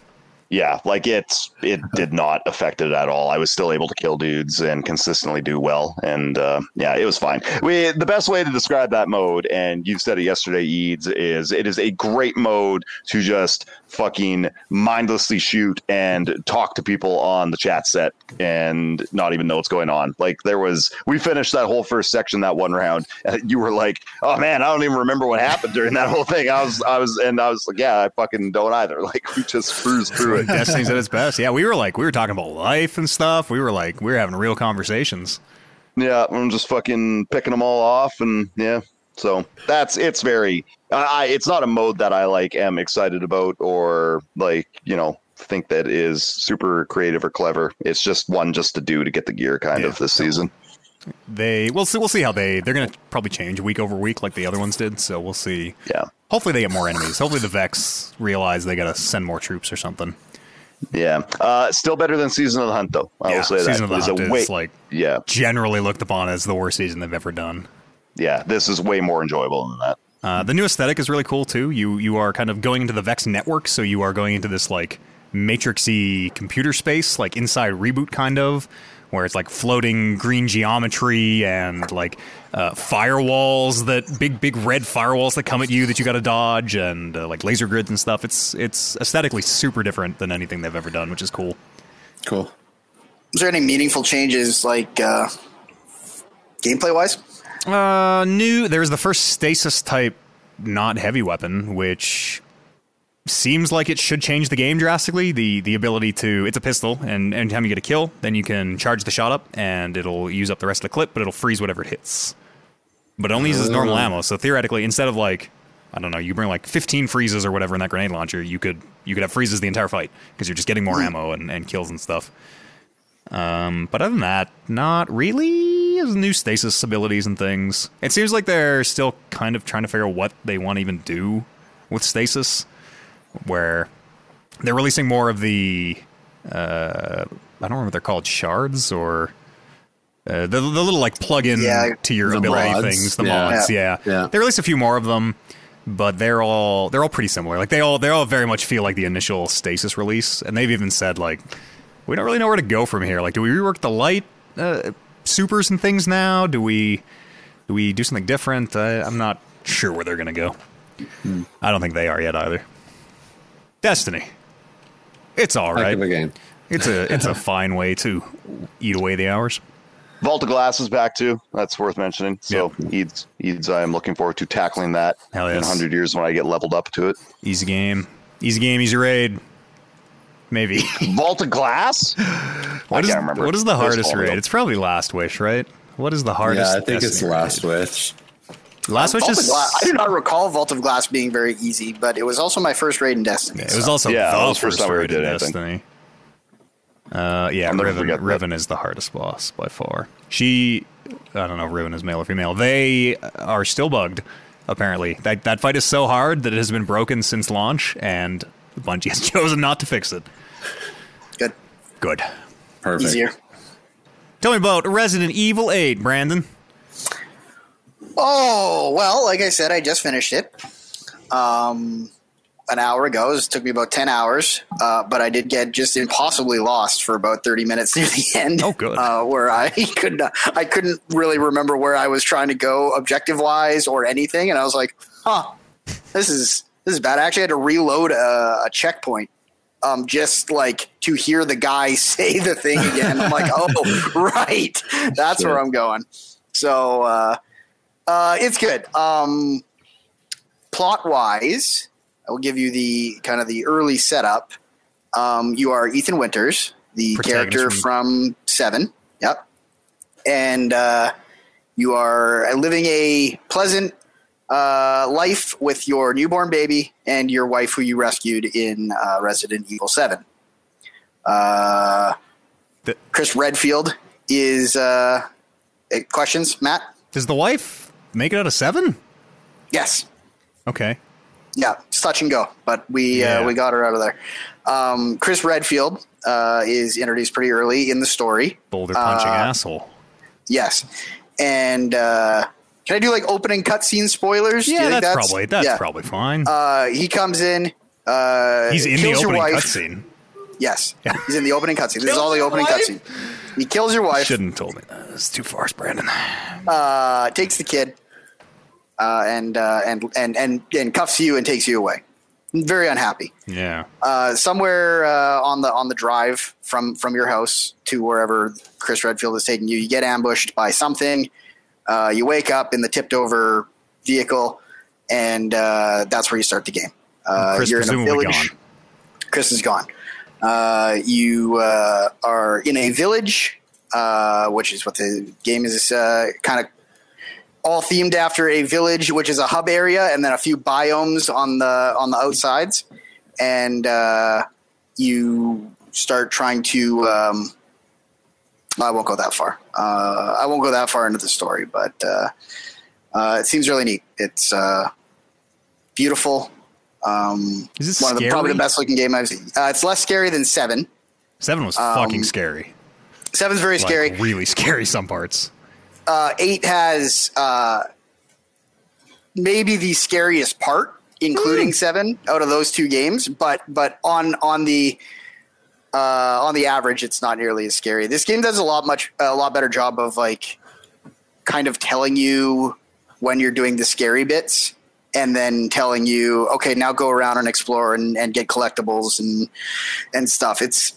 Yeah, like it's it did not affect it at all. I was still able to kill dudes and consistently do well, and uh, yeah, it was fine. We the best way to describe that mode, and you said it yesterday, Eads, is it is a great mode to just fucking mindlessly shoot and talk to people on the chat set and not even know what's going on. Like there was, we finished that whole first section that one round, and you were like, "Oh man, I don't even remember what happened during that whole thing." I was, I was, and I was like, "Yeah, I fucking don't either." Like we just cruised through Destiny's at its best. Yeah, we were like, we were talking about life and stuff. We were like, we were having real conversations. Yeah, I'm just fucking picking them all off, and yeah. So that's it's very. I, I it's not a mode that I like am excited about or like you know think that is super creative or clever. It's just one just to do to get the gear kind Yeah, of this season. They, we'll see. We'll see how they. They're gonna probably change week over week like the other ones did. So we'll see. Yeah, Hopefully they get more enemies. Hopefully the Vex realize they gotta send more troops or something. yeah. Uh, still better than Season of the Hunt though. I Yeah, will say that Season of the Hunt a is way- like yeah, generally looked upon as the worst season they've ever done. yeah. This is way more enjoyable than that. Uh, the new aesthetic is really cool too. You you are kind of going into the Vex network, so you are going into this like matrixy computer space, like inside reboot kind of, where it's like floating green geometry and like uh, firewalls that big big red firewalls that come at you that you got to dodge and uh, like laser grids and stuff. It's it's aesthetically super different than anything they've ever done, which is cool. Cool. Is there any meaningful changes, like uh, gameplay wise? Uh, new. There's the first stasis type, not heavy weapon, which seems like it should change the game drastically. The the ability to it's a pistol, and anytime you get a kill, then you can charge the shot up, and it'll use up the rest of the clip, but it'll freeze whatever it hits. But it only uses normal ammo, so theoretically, instead of like I don't know, you bring like 15 freezes or whatever in that grenade launcher, you could you could have freezes the entire fight because you're just getting more ammo and, and kills and stuff. Um, but other than that, not really. There's new stasis abilities and things. It seems like they're still kind of trying to figure out what they want to even do with stasis, where they're releasing more of the uh, I don't remember what they're called shards or uh, the, the little like plug-in Yeah, to your ability mods. things, the Yeah. mods. Yeah. Yeah. They released a few more of them, but they're all they're all pretty similar. Like they all they all very much feel like the initial stasis release, and they've even said like we don't really know where to go from here. Like, do we rework the light uh, supers and things now? Do we do we do something different? I, I'm not sure where they're gonna go. I don't think they are yet either. Destiny. It's all right. Heck of a game. It's a it's a fine way to eat away the hours. Vault of Glass is back too. That's worth mentioning. So Eads, Eads, I am looking forward to tackling that Hell in 100 years when I get leveled up to it. Easy game, easy game, easy raid. Maybe. Vault of Glass? What is can't remember. what is the hardest raid? It's probably Last Wish, right? What is the hardest? Yeah, I think it's Last raid? Wish. Last Wish Vault is. Glass. I do not recall Vault of Glass being very easy, but it was also my first raid in Destiny. It was so- also Yeah, the that was the first time raid in did anything. Destiny. Uh, yeah, I'll Riven. Riven is the hardest boss by far. She, I don't know if Riven is male or female. They are still bugged. Apparently, that that fight is so hard that it has been broken since launch, and Bungie has chosen not to fix it. good, Good. Perfect. easier. Tell me about Resident Evil 8, Brandon. Oh well, like I said, I just finished it um, an hour ago. It took me about ten hours, uh, but I did get just impossibly lost for about thirty minutes near the end. Oh, good. Uh, where I could not, I couldn't really remember where I was trying to go objective wise or anything, and I was like, "Huh, this is this is bad." I actually had to reload a, a checkpoint. Um, just like to hear the guy say the thing again. I'm like, oh, right, that's Sure. where I'm going. So, uh, uh, it's good. Um, plot wise, I will give you the kind of the early setup. Um, you are Ethan Winters, the character from- Seven. Yep. And uh, you are living a pleasant uh, life with your newborn baby and your wife, who you rescued in uh, Resident Evil 7. Uh, The- Chris Redfield is. Uh, eh, questions, Matt? Does the wife make it out of seven? Yes. Okay. Yeah, it's touch and go, but we Yeah. uh, we got her out of there. Um, Chris Redfield uh, is introduced pretty early in the story. Boulder punching Uh, asshole. Yes, and uh, can I do like opening cutscene spoilers? Yeah, think that's, probably that's yeah. probably fine. Uh, he comes in. Uh, He's in the opening cutscene. Yes, Yeah. he's in the opening cutscene. This is all the opening cutscene. He kills your wife. Shouldn't have told me that. It's too far, Brandon. uh, takes the kid uh, and, uh, and and and and cuffs you and takes you away. Very unhappy. Yeah. Uh, somewhere uh, on the on the drive from from your house to wherever Chris Redfield is taking you, you get ambushed by something. Uh, you wake up in the tipped over vehicle, and uh, that's where you start the game. Uh, Chris you're in a village. gone. Chris is gone. Uh, you uh, are in a village, uh, which is what the game is uh, kind of all themed after a village, which is a hub area, and then a few biomes on the on the outsides. And uh, you start trying to. Um, I won't go that far. I won't go that far into the story, but it seems really neat. It's beautiful. Um, Is this one of the probably the best looking game I've seen. Uh, it's less scary than Seven. Seven was Um, fucking scary. Seven's very Like, scary. really scary. Some parts. uh, eight has uh, maybe the scariest part, including seven out of those two games. But but on on the uh, on the average, it's not nearly as scary. This game does a lot much a lot better job of like kind of telling you when you're doing the scary bits. And then telling you, okay, now go around and explore and, and get collectibles and and stuff. It's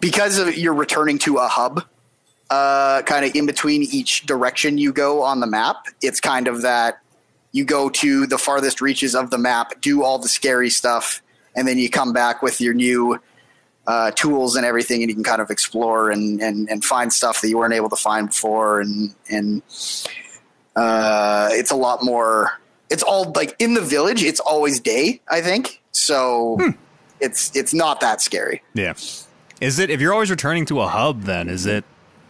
because of you're returning to a hub uh, kind of in between each direction you go on the map. It's kind of that you go to the farthest reaches of the map, do all the scary stuff, and then you come back with your new uh, tools and everything, and you can kind of explore and, and, and find stuff that you weren't able to find before. And and uh, it's a lot more. It's all like in the village. It's always day. I think so. Hmm. It's it's not that scary. Yeah. Is it if you're always returning to a hub? Then is it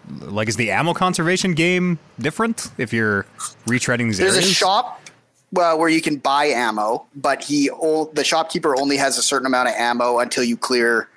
like is the ammo conservation game different if you're retreading these There's areas? a shop well, where you can buy ammo, but he the shopkeeper only has a certain amount of ammo until you clear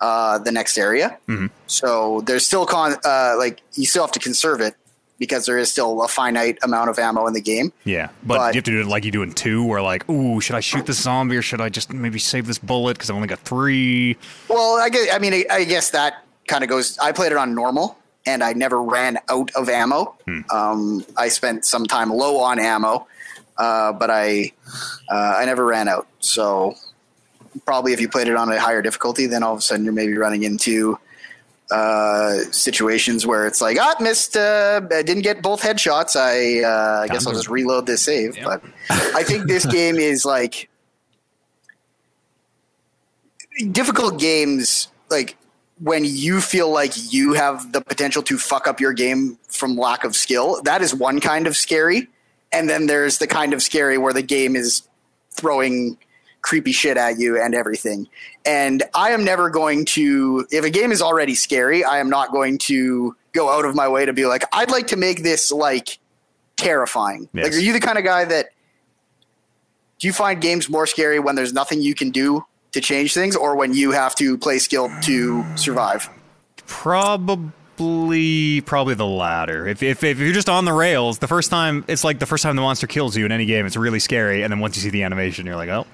uh, the next area. Mm-hmm. So there's still con uh, like you still have to conserve it because there is still a finite amount of ammo in the game. Yeah, but, But- you have to do it like you do in two, where like, ooh, should I shoot this zombie or should I just maybe save this bullet because I've only got three? Well, I guess I mean I, I guess that kind of goes. I played it on normal, and I never ran out of ammo. Um, I spent some time low on ammo, uh, but I uh, I never ran out. So probably if you played it on a higher difficulty, then all of a sudden you're maybe running into uh, situations where it's like, ah, missed, uh, I didn't get both headshots. I, uh, I guess I'll just reload this save. Yep. But I think this game is like difficult games, like when you feel like you have the potential to fuck up your game from lack of skill. That is one kind of scary. And then there's the kind of scary where the game is throwing creepy shit at you and everything. And I am never going to, if a game is already scary, I am not going to go out of my way to be like, I'd like to make this like terrifying. Yes. Like, are you the kind of guy that do you find games more scary when there's nothing you can do to change things or when you have to play skill to survive? Probably, probably the latter. If, if if you're just on the rails, the first time it's like the first time the monster kills you in any game, it's really scary, and then once you see the animation, you're like, oh,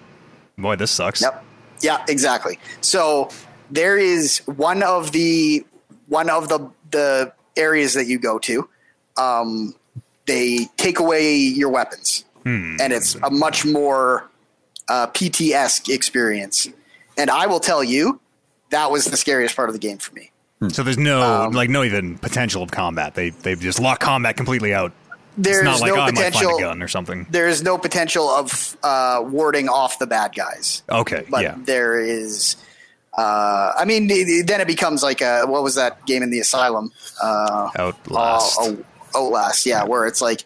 boy, this sucks. Yep. Yeah, exactly. So there is one of the one of the the areas that you go to. Um, they take away your weapons, and it's a much more uh, PT esque experience. And I will tell you, that was the scariest part of the game for me. So there's no Um, like no even potential of combat. They they just lock combat completely out. There's not like no oh, I might find potential. gun or something. There is no potential of uh, warding off the bad guys. Okay, but yeah. there is. Uh, I mean, then it becomes like a, what was that game in the asylum? Uh, Outlast. Oh, Outlast, yeah, where it's like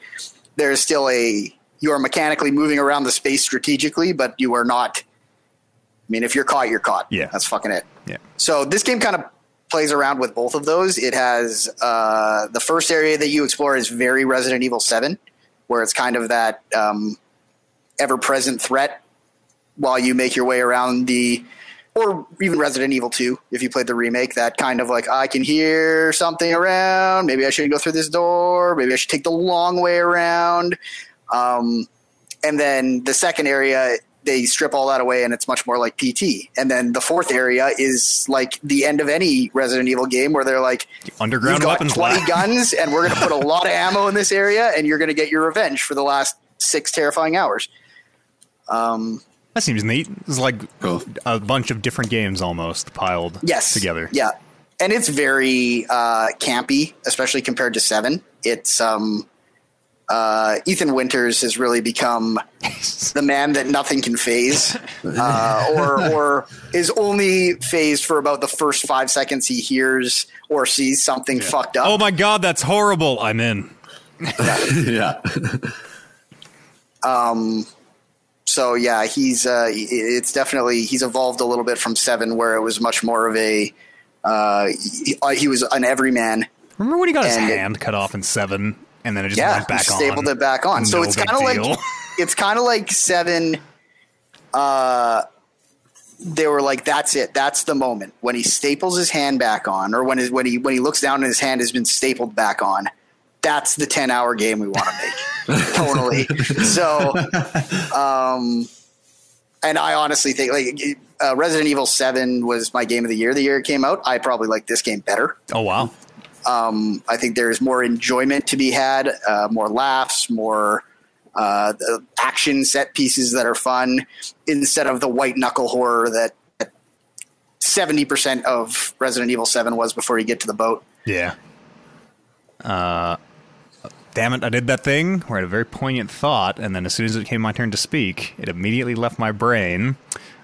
there's still a you are mechanically moving around the space strategically, but you are not. I mean, if you're caught, you're caught. Yeah. that's fucking it. yeah. So this game kind of plays around with both of those. It has uh, the first area that you explore is very Resident Evil Seven, where it's kind of that um, ever-present threat while you make your way around the, or even Resident Evil Two, if you played the remake. That kind of like I can hear something around. Maybe I should go through this door. Maybe I should take the long way around. Um, and then the second area they strip all that away and it's much more like PT. And then the fourth area is like the end of any Resident Evil game where they're like, Underground got weapons 20 lab. guns and we're going to put a lot of ammo in this area and you're going to get your revenge for the last six terrifying hours. Um, That seems neat. It's like a bunch of different games almost piled yes. together. Yeah. And it's very uh, campy, especially compared to seven. It's um, uh, Ethan Winters has really become the man that nothing can phase, uh, or or is only phased for about the first five seconds he hears or sees something fucked up. Oh my god, that's horrible. I'm in. yeah. um. so yeah, he's uh, it's definitely he's evolved a little bit from seven, where it was much more of a uh, he, he was an everyman. Remember when he got his And- hand cut off in seven, and then it just Yeah, went back stapled on? it back on. so it's kind of like it's kind of like seven. Uh, they were like, "That's it. That's the moment when he staples his hand back on, or when his, when he when he looks down and his hand has been stapled back on. That's the ten hour game we want to make. totally. So, um, and I honestly think like uh, Resident Evil Seven was my game of the year the year it came out. I probably like this game better. Oh wow. Um, I think there's more enjoyment to be had, uh, more laughs, more uh, action set pieces that are fun instead of the white knuckle horror that seventy percent of Resident Evil Seven was before you get to the boat. Yeah. Uh, damn it! I did that thing where I had a very poignant thought, and then as soon as it came my turn to speak, it immediately left my brain.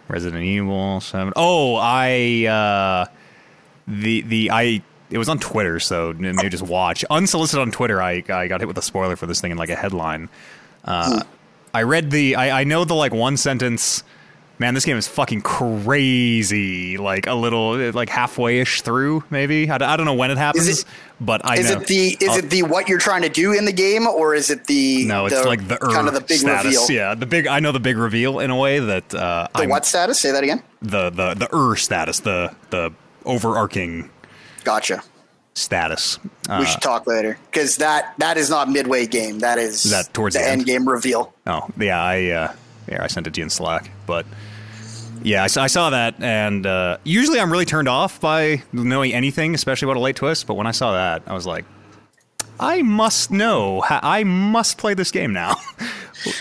Resident Evil Seven. Oh, I uh, the the I. It was on Twitter, so maybe just watch. Unsolicited on Twitter, I I got hit with a spoiler for this thing in like a headline. Uh, I read the. I, I know the like one sentence. Man, this game is fucking crazy. Like a little, like halfway ish through, maybe. I, I don't know when it happens, it- but I Is know. it the is I'll- it the what you're trying to do in the game, or is it the no, it's the- like the kind of the big status. reveal? Yeah, the big. I know the big reveal in a way that uh, The I'm- what status? Say that again. the the the er status, the the overarching Gotcha. status. we Uh, should talk later because that that is not midway game. That is, Is that towards the, the end? end game reveal. Oh, yeah, I uh, yeah, I sent it to you in Slack, but yeah, I, saw- I saw that, and uh, usually I'm really turned off by knowing anything, especially about a late twist. But when I saw that, I was like, I must know. I must play this game now.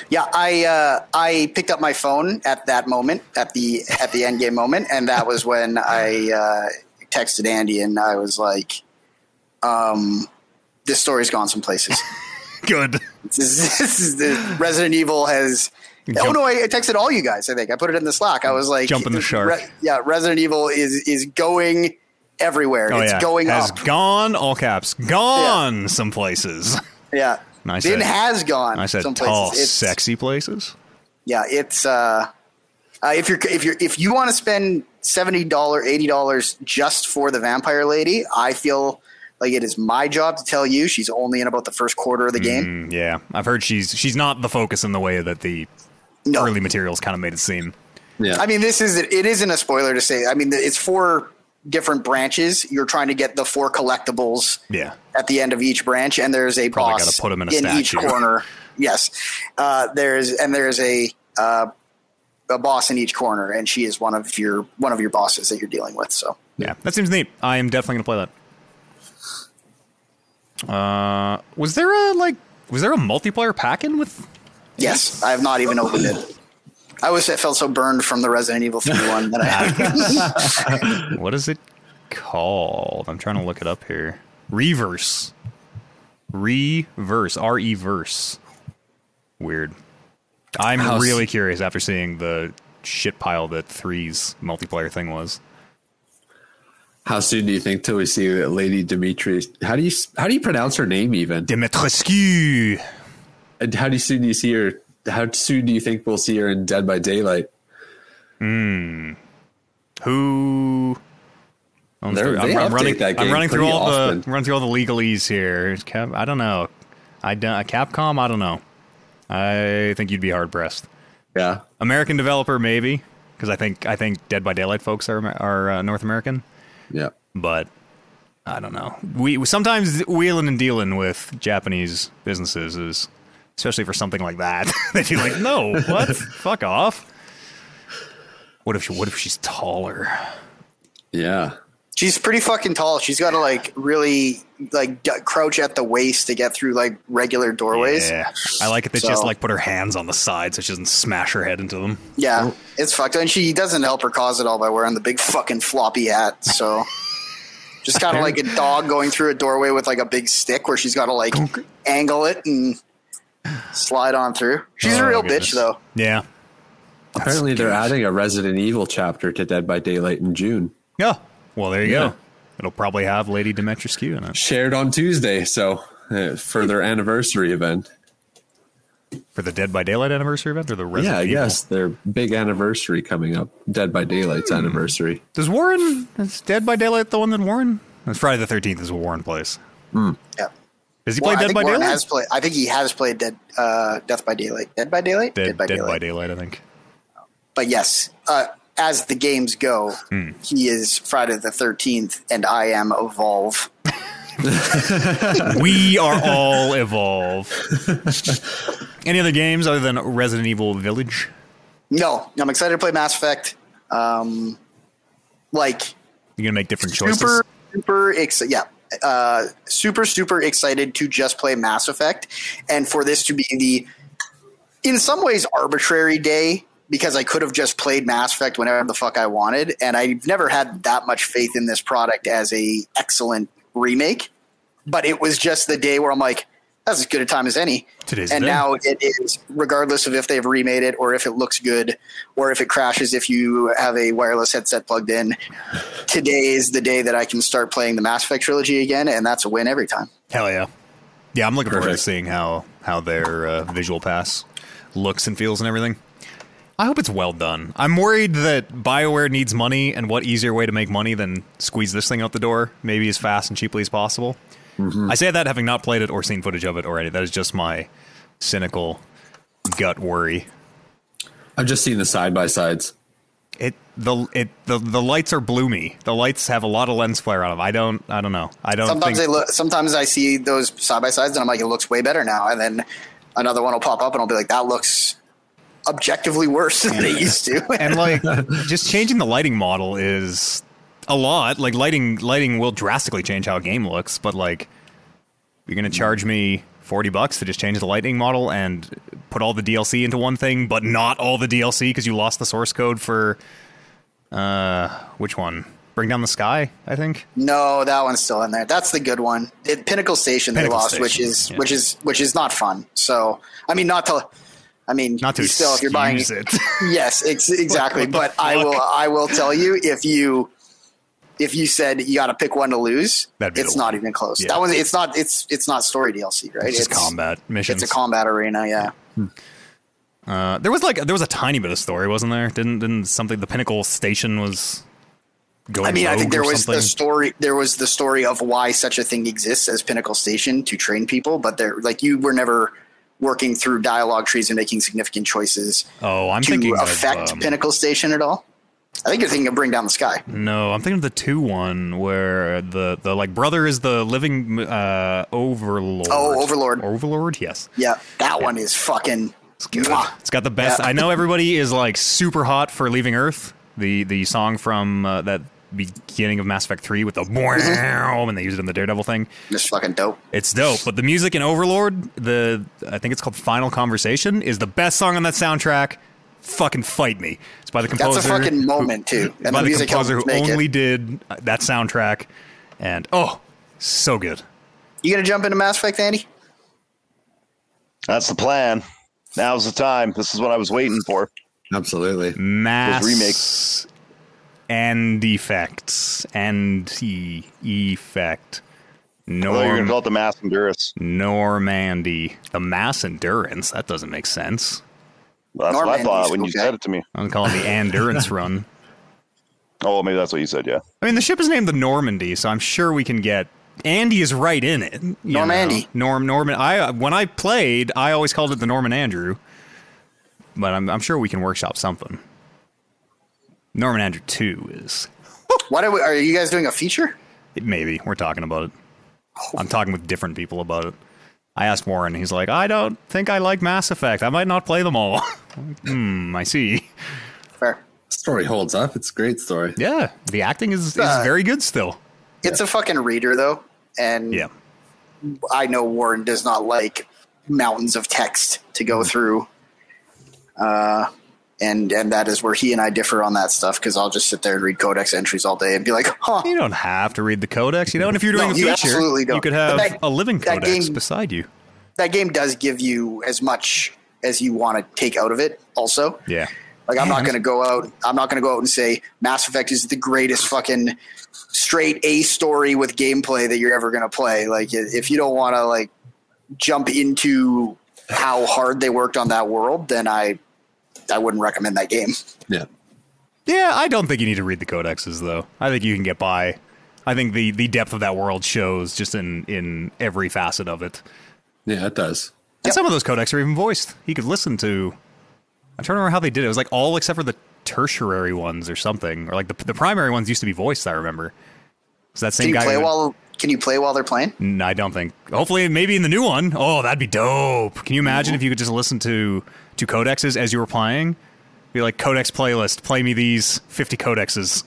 Yeah, I uh, I picked up my phone at that moment at the at the end game moment, and that was when I uh, texted Andy and I was like, um, "This story's gone some places. Good. this, is, this is the Resident Evil has." Oh no! I, I texted all you guys. I think I put it in the Slack. I was like, Jumping the shark. yeah, Resident Evil is is going everywhere. Oh it's yeah, going has up. gone all caps, gone some places. yeah, And I it has gone. I said some tall, places. It's- sexy places. yeah, it's uh, uh, if you're if you're if you want to spend seventy dollar eighty dollars just for the vampire lady, I feel like it is my job to tell you she's only in about the first quarter of the game. Mm, yeah, I've heard she's she's not the focus in the way that the No, early materials kind of made it seem. Yeah. I mean this is it isn't a spoiler to say. I mean it's four different branches. You're trying to get the four collectibles Yeah, at the end of each branch, and there's a Probably boss gotta put 'em in a each statue. corner. Yes, uh, there's and there's a uh, a boss in each corner, and she is one of your one of your bosses that you're dealing with. So yeah, that seems neat. I am definitely gonna play that. Uh, was there a like? Was there a multiplayer pack in with? yes, I have not even opened it. I was I felt so burned from the Resident Evil 3 one that I What is it called? I'm trying to look it up here. Reverse. Reverse. R E verse. Weird. I'm How's- really curious after seeing the shit pile that three's multiplayer thing was. How soon do you think till we see Lady Dimitri? How do you how do you pronounce her name even? Dimitrescu. And how do you soon do you see her? How soon do you think we'll see her in Dead by Daylight? Hmm. Who? I'm, I'm- I'm running. that I'm running through all often. the run through all the legalese here. Cap, I don't know. I don't, Capcom. I don't know. I think you'd be hard pressed. Yeah. American developer, maybe, because I think I think Dead by Daylight folks are are uh, North American, Yeah. but I don't know. We sometimes wheeling and dealing with Japanese businesses is, especially for something like that, that you're like, no, what? Fuck off. What if she, what if she's taller? Yeah. She's pretty fucking tall. She's got to like really like d- crouch at the waist to get through like regular doorways. Yeah, I like it that she has to like put her hands on the side so she doesn't smash her head into them. Yeah, oh. it's fucked. And she doesn't help her cause at all by wearing the big fucking floppy hat. So just kind of like a dog going through a doorway with like a big stick where she's got to like angle it and slide on through. She's Oh, a real bitch though. Yeah. Apparently, they're adding a Resident Evil chapter to Dead by Daylight in June. Yeah. Well, there you Yeah. go. It'll probably have Lady Dimitrescu in it Shared on Tuesday, so uh, for their anniversary event. for the Dead by Daylight anniversary event or the yeah, Resident I Evil? guess their big anniversary coming up. Dead by Daylight's anniversary. Does Warren is Dead by Daylight the one that Warren? It's Friday the Thirteenth is what Warren plays. Yeah. Does he Well, play Dead by Warren Daylight? has played. I think he has played Dead uh, Death by Daylight. Dead by Daylight. Dead, Dead by Dead Daylight. by Daylight, I think. But yes, uh, as the games go, Hmm. he is Friday the Thirteenth, and I am Evolve. we are all evolve. Any other games other than Resident Evil Village? No, I'm excited to play Mass Effect. Um, like You're gonna make different choices. super, super excited. Yeah, uh, super, super excited to just play Mass Effect, and for this to be the, in some ways, arbitrary day because I could have just played Mass Effect whenever the fuck I wanted, and I've never had that much faith in this product as a excellent remake. But it was just the day where I'm like, that's as good a time as any. Today's and now it is, regardless of if they've remade it or if it looks good or if it crashes if you have a wireless headset plugged in. Today is the day that I can start playing the Mass Effect trilogy again, and that's a win every time. Hell yeah. Yeah, I'm looking forward to seeing how how their uh, visual pass looks and feels and everything. I hope it's well done. I'm worried that BioWare needs money, and what easier way to make money than squeeze this thing out the door, maybe as fast and cheaply as possible. Mm-hmm. I say that having not played it or seen footage of it already. That is just my cynical gut worry. I've just seen the side by sides. It the it the, the lights are bloomy. The lights have a lot of lens flare on them. I don't I don't know. I don't Sometimes they look. Sometimes I see those side by sides and I'm like, it looks way better now. And then another one will pop up and I'll be like, that looks objectively worse than it used to. and like just changing the lighting model is a lot. Like lighting lighting will drastically change how a game looks, but like you're gonna charge me forty bucks to just change the lighting model and put all the DLC into one thing, but not all the DLC because you lost the source code for uh which one? Bring down the sky, I think. no, that one's still in there. That's the good one. It, Pinnacle Station Pinnacle they lost, which is yeah. which is which is not fun. So I mean, not to. I mean, Not to still if you're buying it. Yes, ex- exactly. But I will? I will tell you if you if you said you got to pick one to lose, it's not one. even close. Yeah. That one it's not it's it's not story DLC, right? It's just combat missions. It's a combat arena, yeah. Uh, there was like there was a tiny bit of story, wasn't there? Didn't didn't something the pinnacle station was going I mean, I think there was something? the story. There was the story of why such a thing exists as Pinnacle Station to train people, but there, like, you were never working through dialogue trees and making significant choices Oh, I'm to thinking affect of, um, Pinnacle Station at all. I think you're thinking of Bring Down the Sky. No, I'm thinking of the two one where the the like brother is the living uh overlord. Oh, Overlord. Overlord, yes. Yeah, that one is fucking. Mwah. It's got the best. Yeah. I know everybody is like super hot for Leaving Earth. The the song from uh, that beginning of Mass Effect 3 with the Mm-hmm. and they use it in the Daredevil thing. Just fucking dope. It's dope, but the music in Overlord, the I think it's called Final Conversation, is the best song on that soundtrack. Fucking fight me! It's by the composer. That's a fucking who- moment too, and by the the music composer who only it. did uh, that soundtrack, and oh, so good. You gonna jump into Mass Effect, Andy? That's the plan. Now's the time. This is what I was waiting for. Absolutely. Mass remakes. And effects and e- effect. I thought you were going to call it the Mass Endurance. Normandy, the mass endurance. That doesn't make sense. Well, that's what I thought when you okay. said it to me. I'm calling the endurance run. Oh, well, maybe that's what you said, yeah. I mean, the ship is named the Normandy, so I'm sure we can get. Andy is right in it. Normandy. know. Norm Norman. I when I played, I always called it the Norman Andrew, but I'm I'm sure we can workshop something. Norman Andrew two is What are, we, are you guys doing a feature? It, maybe we're talking about it. I'm talking with different people about it. I asked Warren. He's like, I don't think I like Mass Effect. I might not play them all. hmm. I see. Fair. Story holds up. It's a great story. Yeah, the acting is is Uh, very good still. It's a fucking reader though, and Yeah. I know Warren does not like mountains of text to go through. Uh, and and that is where he and I differ on that stuff because I'll just sit there and read codex entries all day and be like, huh. You don't have to read the codex. You know, and if you're doing No, a you feature, absolutely don't. you could have that- a living codex game- beside you. That game does give you as much as you want to take out of it. Also, Yeah. Like I'm not going to go out. I'm not going to go out and say Mass Effect is the greatest fucking straight A story with gameplay that you're ever going to play. Like if you don't want to like jump into how hard they worked on that world, then I I wouldn't recommend that game. Yeah. Yeah, I don't think you need to read the codexes though. I think you can get by. I think the the depth of that world shows just in in every facet of it. Yeah, it does. And some of those codex are even voiced. He could listen to. I'm trying to remember how they did it. It was like all except for the tertiary ones or something, or like the the primary ones used to be voiced. I remember. So that same you guy. play who- while Can you play while they're playing? Mm, I don't think. Hopefully, maybe in the new one. Oh, that'd be dope. Can you imagine if you could just listen to to codexes as you were playing? Be like codex playlist. Play me these fifty codexes.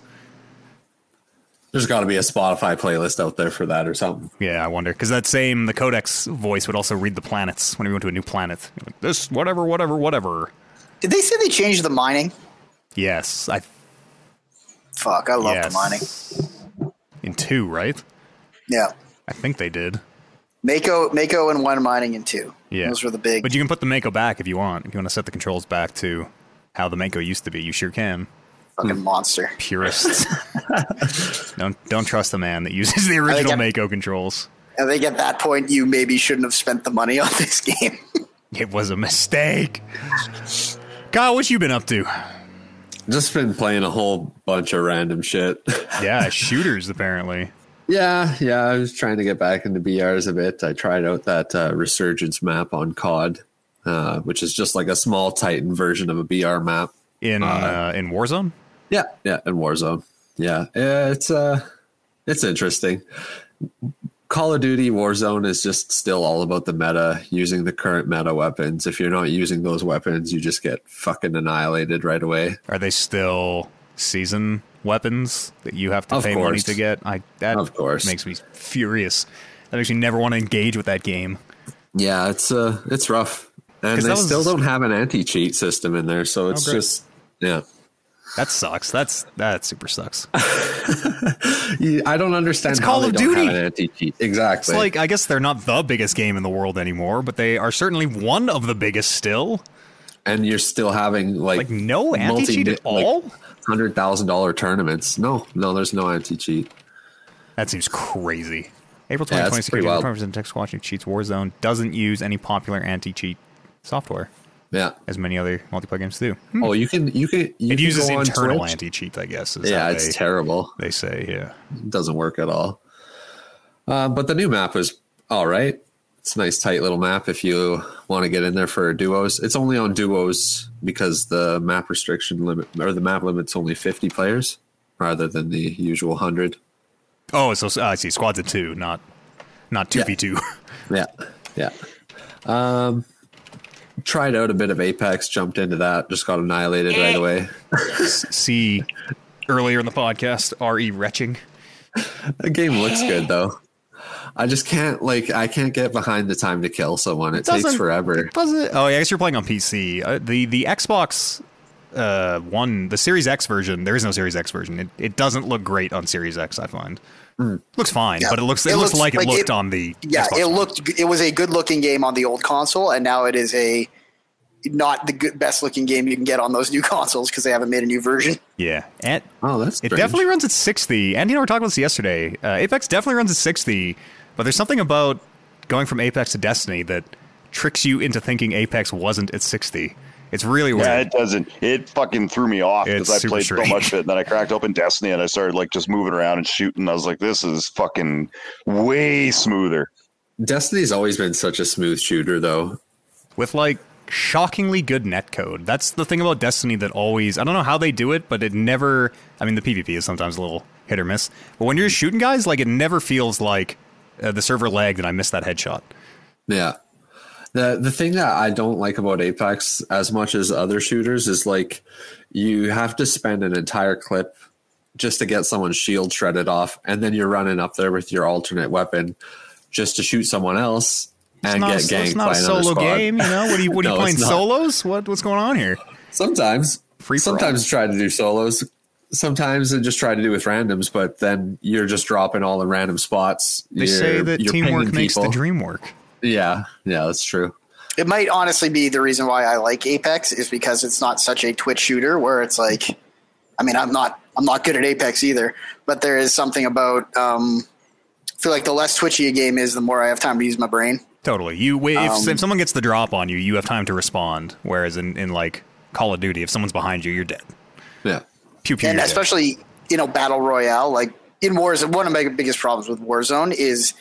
There's got to be a Spotify playlist out there for that or something. Yeah, I wonder because that same the codex voice would also read the planets when we went to a new planet. Like, this whatever whatever whatever. Did they say they changed the mining? Yes, I Fuck, I love yes. the mining. in two, right? Yeah. I think they did. Mako, Mako, and one mining in two. Yeah, those were the big. But you can put the Mako back if you want. If you want to set the controls back to how the Mako used to be, you sure can. fucking monster. Purists. don't don't trust the man that uses the original I- Mako controls. I think at that point you maybe shouldn't have spent the money on this game. It was a mistake. Kyle, what you been up to? Just been playing a whole bunch of random shit. Yeah, shooters apparently. Yeah, yeah. I was trying to get back into BRs a bit. I tried out that uh, Resurgence map on COD, uh, which is just like a small Titan version of a BR map. In uh, in Warzone? Yeah, yeah, in Warzone. Yeah, yeah it's uh, it's interesting. Call of Duty Warzone is just still all about the meta, using the current meta weapons. If you're not using those weapons, you just get fucking annihilated right away. Are they still season weapons that you have to Of pay money to get? I that Of course. makes me furious. That makes me never want to engage with that game. Yeah, it's uh, it's rough, and they was- still don't have an anti cheat system in there, so it's great. just yeah. That sucks. That's that super sucks. I don't understand It's how Call they of Duty. have an cheat. It's Exactly. like I guess they're not the biggest game in the world anymore, but they are certainly one of the biggest still. and you're still having like Like no anti cheat at all. Hundred thousand dollar tournaments. No, no, there's no anti cheat. That seems crazy. April 2020 it's pretty wild. 25% text watching cheats Warzone doesn't use any popular anti cheat software Yeah. as many other multiplayer games do. Oh, you can you can you Hmm. It can uses internal anti cheat, I guess. Is Yeah, it's they, terrible. they say. Yeah. It doesn't work at all. Uh, but the new map is all right. It's a nice tight little map if you want to get in there for duos. It's only on duos because the map restriction limit or the map limit's only 50 players rather than the usual 100. Oh, so uh, I see. Squads of two, not not two v two. Yeah. Yeah. Um tried out a bit of Apex, jumped into that, just got annihilated right away. See earlier in the podcast, re retching. The game looks good though. I just can't like I can't get behind the time to kill someone. It, takes forever. Was it? Oh, yeah, I guess you're playing on PC. Uh, the the Xbox uh, One, the Series X version. There is no Series X version. It, it doesn't look great on Series X. I find looks fine, Yeah. but it looks it, It looks, looks like it looked it- on the Yeah, Xbox it One. looked. It was a good looking game on the old console, and now it is a not the good, best looking game you can get on those new consoles because they haven't made a new version. Yeah, and Oh, that's it definitely runs at 60. And you know, we were talking about this yesterday. Uh, Apex definitely runs at 60, but there's something about going from Apex to Destiny that tricks you into thinking Apex wasn't at 60. It's really weird. Yeah, it doesn't. It fucking threw me off because I super played so much of it. And then I cracked open Destiny and I started like just moving around and shooting. I was like, this is fucking way smoother. Destiny's always been such a smooth shooter, though. with like shockingly good netcode. That's the thing about Destiny that always I don't know how they do it, but it never I mean the PvP is sometimes a little hit or miss. But when you're mm. shooting guys, like it never feels like uh, the server lagged and I missed that headshot. Yeah. The the thing that I don't like about Apex as much as other shooters is like you have to spend an entire clip just to get someone's shield shredded off, and then you're running up there with your alternate weapon just to shoot someone else and not, get a, ganked it's not by a solo squad. game, you know? What are you what are you playing solos? What what's going on here? Sometimes, Free for all. sometimes try to do solos. Sometimes I just try to do with randoms, but then you're just dropping all the random spots. They say that teamwork makes the dream work. Yeah, yeah, that's true. It might honestly be the reason why I like Apex is because it's not such a Twitch shooter where it's like, I mean, I'm not I'm not good at Apex either, but there is something about. Um, I feel like the less twitchy a game is, the more I have time to use my brain. Totally. You if, Um, if someone gets the drop on you, you have time to respond. Whereas in, in like Call of Duty, if someone's behind you, you're dead. Yeah. Pew pew. and you're especially you know battle royale like in warzone one of my biggest problems with warzone is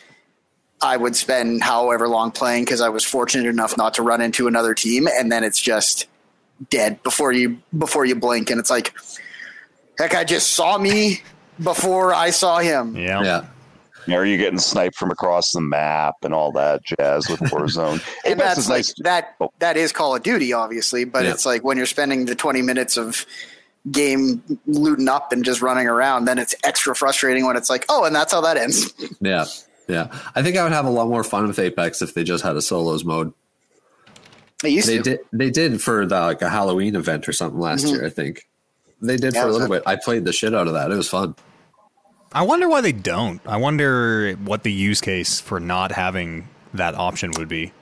i would spend however long playing because i was fortunate enough not to run into another team and then it's just dead before you before you blink and it's like that guy just saw me before i saw him yeah. Yeah. Are you getting sniped from across the map and all that jazz with Warzone? and Apex that's like nice. that Oh. that is call of duty obviously but Yeah. it's like when you're spending the 20 minutes of game looting up and just running around then it's extra frustrating when it's like oh and that's how that ends Yeah, yeah. I think I would have a lot more fun with Apex if they just had a solos mode. they used They to did. They did for the, like a Halloween event or something last year. I think they did Yeah, for a little it- bit. I played the shit out of that. It was fun. I wonder why they don't. I wonder what the use case for not having that option would be.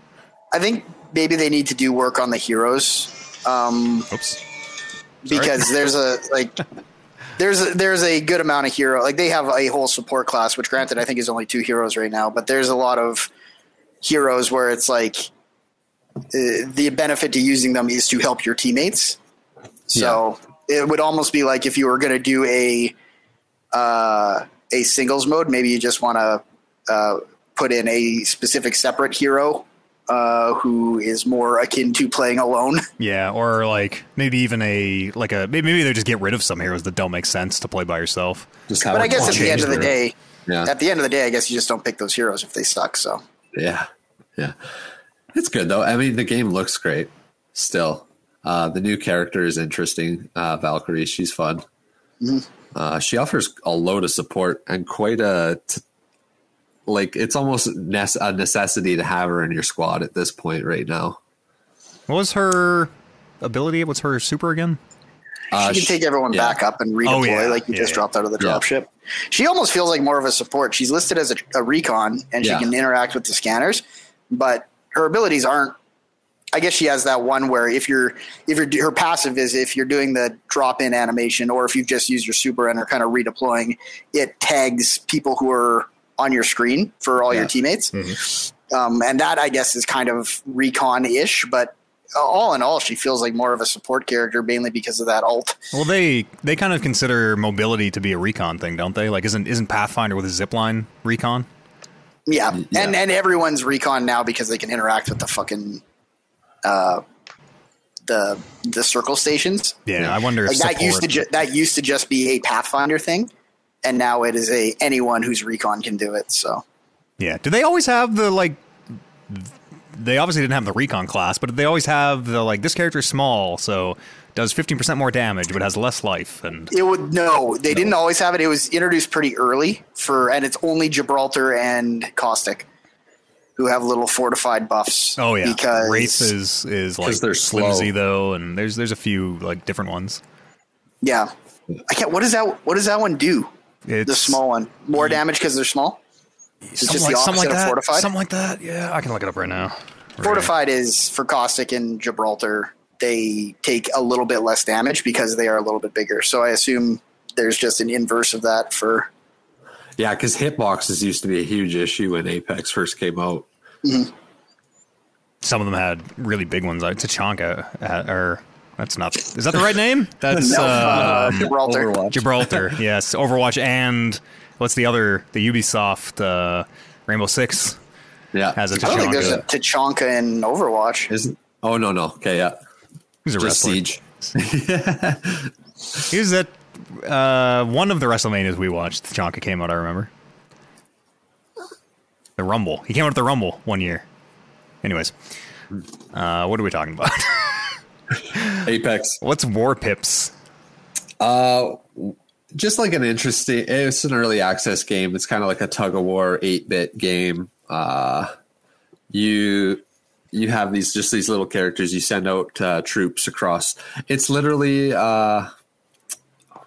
I think maybe they need to do work on the heroes um, Oops. Because there's a like there's a, there's a good amount of hero like they have a whole support class which granted I think is only two heroes right now but there's a lot of heroes where it's like the benefit to using them is to help your teammates. So it would almost be like if you were going to do a uh, a singles mode, maybe you just want to uh, put in a specific separate hero uh, who is more akin to playing alone. Yeah, or like maybe even a like a maybe, maybe they just get rid of some heroes that don't make sense to play by yourself. Just have But I guess at the end of the day, Yeah. at the end of the day, I guess you just don't pick those heroes if they suck. So Yeah, yeah, it's good though. I mean, the game looks great. Still, uh, the new character is interesting. Uh, Valkyrie, she's fun. Uh, she offers a load of support and quite a t- like. It's almost nece- a necessity to have her in your squad at this point right now. What was her ability? What's her super again? Uh, she can take everyone yeah. back up and redeploy Oh, yeah. like you Yeah, just yeah. dropped out of the Yeah. dropship. She almost feels like more of a support. She's listed as a, a recon and Yeah. she can interact with the scanners, but her abilities aren't. I guess she has that one where if you're if you're her passive is if you're doing the drop in animation or if you've just used your super and are kind of redeploying, it tags people who are on your screen for all Yeah. your teammates. Mm-hmm. Um, and that I guess is kind of recon ish, but all in all, she feels like more of a support character mainly because of that alt. Well, they they kind of consider mobility to be a recon thing, don't they? Like, isn't isn't Pathfinder with a zipline recon? Yeah. Yeah. and and everyone's recon now because they can interact with the fucking uh the the circle stations. Yeah, I wonder if Like that used to support- ju- that used to just be a Pathfinder thing, and now it is a anyone who's recon can do it. So Yeah. Do they always have the like? They obviously didn't have the recon class, but they always have the like this character is small, so does fifteen percent more damage, but has less life. And it would no, they didn't always have it. It was introduced pretty early for, and it's only Gibraltar and Caustic who have little fortified buffs. oh yeah, because Wraith is is like they're slow. though, and there's there's a few like different ones. yeah, I can't. What does that? What does that one do? It's The small one, more damage because they're small. It's something just like, the opposite like of that. fortified. Something like that. Yeah, I can look it up right now. Fortified is for Caustic and Gibraltar. They take a little bit less damage because they are a little bit bigger. So I assume there's just an inverse of that for. Yeah, because hitboxes used to be a huge issue when Apex first came out. Some of them had really big ones. Like Tachanka, uh, or that's not. Is that the right name? That's No, uh, uh, Gibraltar. Overwatch. Gibraltar. yes, Overwatch and what's the other? The Ubisoft uh, Rainbow Six Yeah, has a I don't think there's a Tachanka. Tachanka in Overwatch. Isn't? Oh no, no. Okay, yeah. Who's a Just wrestler? Siege. He was at uh, one of the WrestleManias we watched. Tachanka came out. I remember. The Rumble. He came out at the Rumble one year. Anyways, uh, what are we talking about? Apex. What's Warpips? Uh, just like an interesting. It's an early access game. It's kind of like a tug of war eight bit game. Uh, you you have these just these little characters. You send out uh, troops across. It's literally uh,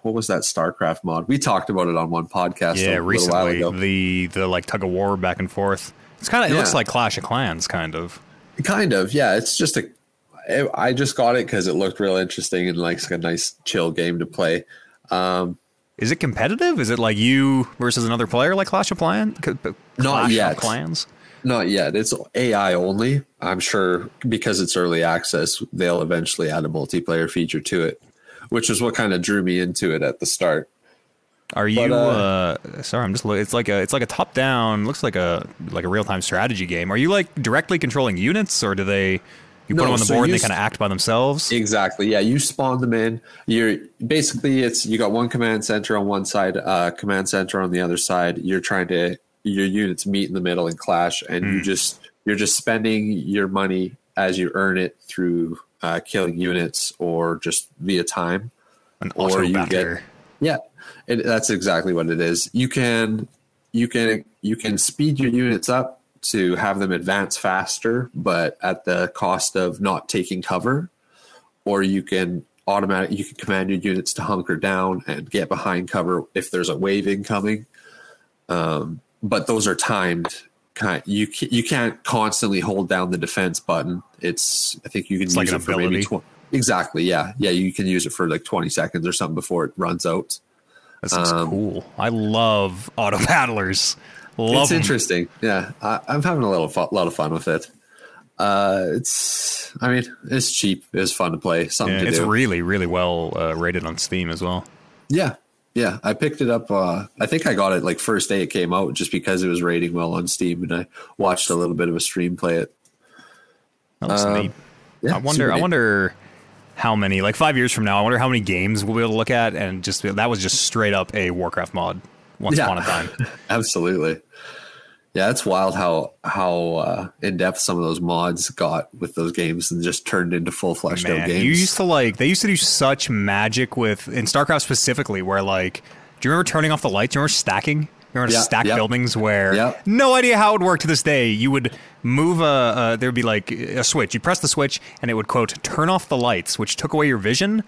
what was that StarCraft mod? We talked about it on one podcast. Yeah, a little while recently the the like tug of war back and forth. It's kind of it Yeah. looks like Clash of Clans, kind of. Kind of, yeah. It's just a. I- I just got it because it looked real interesting and like a nice chill game to play. Um, Is it competitive? Is it like you versus another player like Clash of Clans? Clash yet. Clans. Not yet. It's AI only. I'm sure because it's early access, they'll eventually add a multiplayer feature to it, which is what kind of drew me into it at the start. Are you? But, uh, uh, sorry, I'm just. It's like a. It's like a top down. Looks like a like a real time strategy game. Are you like directly controlling units, or do they? You put them on the so board and they kind of act by themselves. Exactly. Yeah, you spawn them in. You're basically it's you got one command center on one side, uh, command center on the other side. You're trying to your units meet in the middle and clash, and you just you're just spending your money as you earn it through uh, killing units or just via time. An or you batter. get- Yeah, it, that's exactly what it is. You can you can you can speed your units up to have them advance faster, but at the cost of not taking cover. Or you can automatic you can command your units to hunker down and get behind cover if there's a wave incoming. Um, but those are timed. Kind you ca- you can't constantly hold down the defense button. It's I think you can It's use like it for maybe ability. tw- exactly yeah yeah you can use it for like 20 seconds or something before it runs out. That sounds um, cool. I love auto battlers. Love it's 'em. interesting. Yeah, I, I'm having a little lot of fun with it. Uh, it's. I mean, it's cheap. It's fun to play. Something Yeah, to it's do. really, really well uh, rated on Steam as well. yeah, yeah. I picked it up. Uh, I think I got it like first day it came out, just because it was rating well on Steam, and I watched a little bit of a stream play it. That looks Um, neat. Yeah, I wonder. I neat. wonder how many. Like five years from now, I wonder how many games we'll be able to look at, and just that was just straight up a Warcraft mod once Yeah. upon a time. Absolutely. Yeah, it's wild how how uh, in depth some of those mods got with those games and just turned into full fleshed out games. you used to like they used to do such magic with in StarCraft specifically, where like, do you remember turning off the lights? Do you remember stacking? You remember Yeah, stack yep. buildings where Yep. no idea how it would work to this day. You would move a uh, there would be like a switch. You press the switch and it would quote turn off the lights, which took away your vision.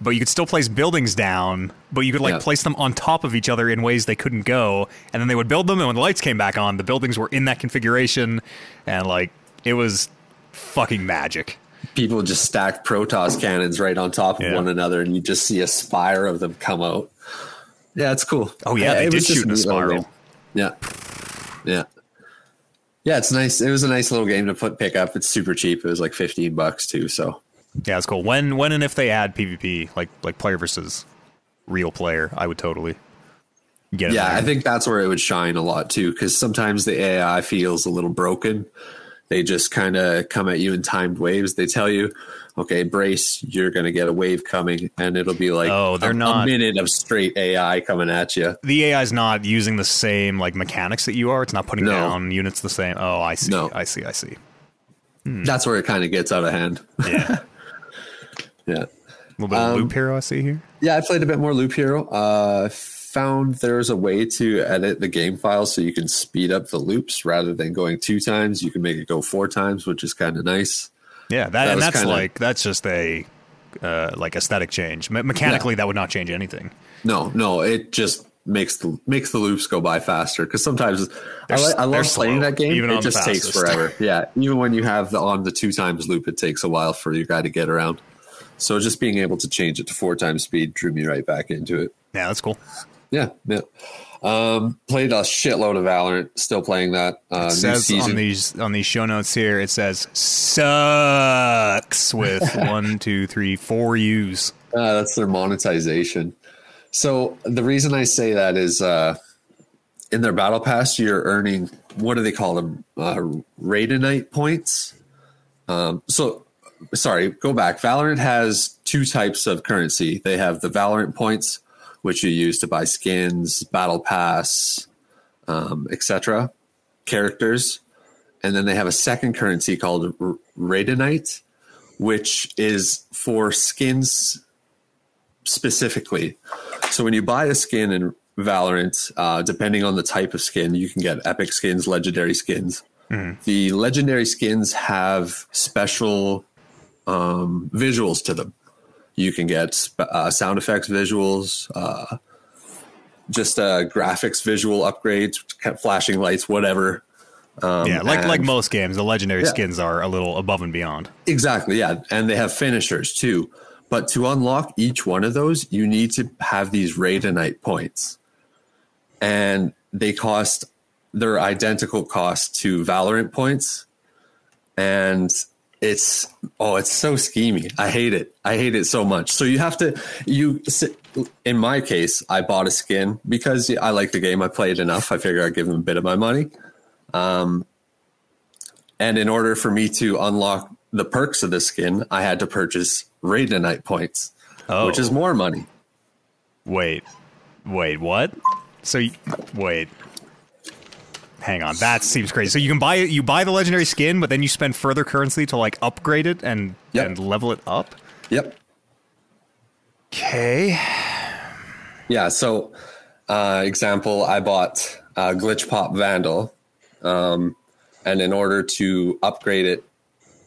But you could still place buildings down, but you could like Yeah. place them on top of each other in ways they couldn't go, and then they would build them. And when the lights came back on, the buildings were in that configuration, and like it was fucking magic. People just stacked Protoss cannons right on top of Yeah. one another, and you just see a spire of them come out. Yeah, it's cool. Oh, yeah, they it did shoot in a spiral. Yeah, yeah, yeah. It's nice. It was a nice little game to put pick up. It's super cheap. It was like fifteen bucks too. So Yeah, it's cool. When when and if they add PvP, like like player versus real player, I would totally get it. yeah. I think that's where it would shine a lot too, because sometimes the AI feels a little broken. They just kind of come at you in timed waves. They tell you, "Okay, brace, you're going to get a wave coming," and it'll be like, Oh, they're a, not- a minute of straight AI coming at you. the AI is not using the same like mechanics that you are. It's not putting No. down units the same. Oh, I see. No. I see. I see. That's where it kind of gets out of hand. Yeah, a yeah, little bit of Um, loop hero. I see here. yeah. I played a bit more Loop Hero. Uh, found there's a way to edit the game file so you can speed up the loops rather than going two times. You can make it go four times, which is kind of nice. Yeah, that, that and that's kinda- like that's just a uh, like aesthetic change. Me- mechanically, that would not change anything. No, no, it just makes the makes the loops go by faster because sometimes I, li- I love playing slow, that game. even It just takes forever. Yeah, even when you have the on the two times loop, it takes a while for your guy to get around. So just being able to change it to four times speed drew me right back into it. Yeah, that's cool. Yeah, yeah. Um, played a shitload of Valorant. Still playing that. Uh, says on these on these show notes here, it says sucks with one, two, three, four U's. Uh, that's their monetization. So the reason I say that is uh, in their battle pass, you're earning what do they call them? Uh, Radianite points. Um, so sorry, go back. Valorant has two types of currency. They have the Valorant points, which you use to buy skins, battle pass, um, etc. Characters, and then they have a second currency called R- Radianite, which is for skins specifically. So when you buy a skin in Valorant, uh, depending on the type of skin, you can get epic skins, legendary skins. The legendary skins have special um, visuals to them. You can get uh, sound effects visuals, uh, just uh, graphics visual upgrades, flashing lights, whatever. Um, yeah, like like most games, the legendary Yeah. skins are a little above and beyond. Exactly, yeah. And they have finishers too. But to unlock each one of those, you need to have these Radianite points. And they cost they're identical cost to Valorant points. And it's oh, it's so schemy. I hate it. I hate it so much. So you have to you in my case, I bought a skin because I like the game. I played enough. I figure I'd give them a bit of my money. Um, and in order for me to unlock the perks of the skin, I had to purchase Radianite points, Oh. which is more money. Wait, wait, what? So y- wait, hang on. That seems crazy. So you can buy it. You buy the legendary skin, but then you spend further currency to like upgrade it and Yep. and level it up. Yep. Okay. Yeah. So, uh, example, I bought uh, Glitch Pop Vandal, um, and in order to upgrade it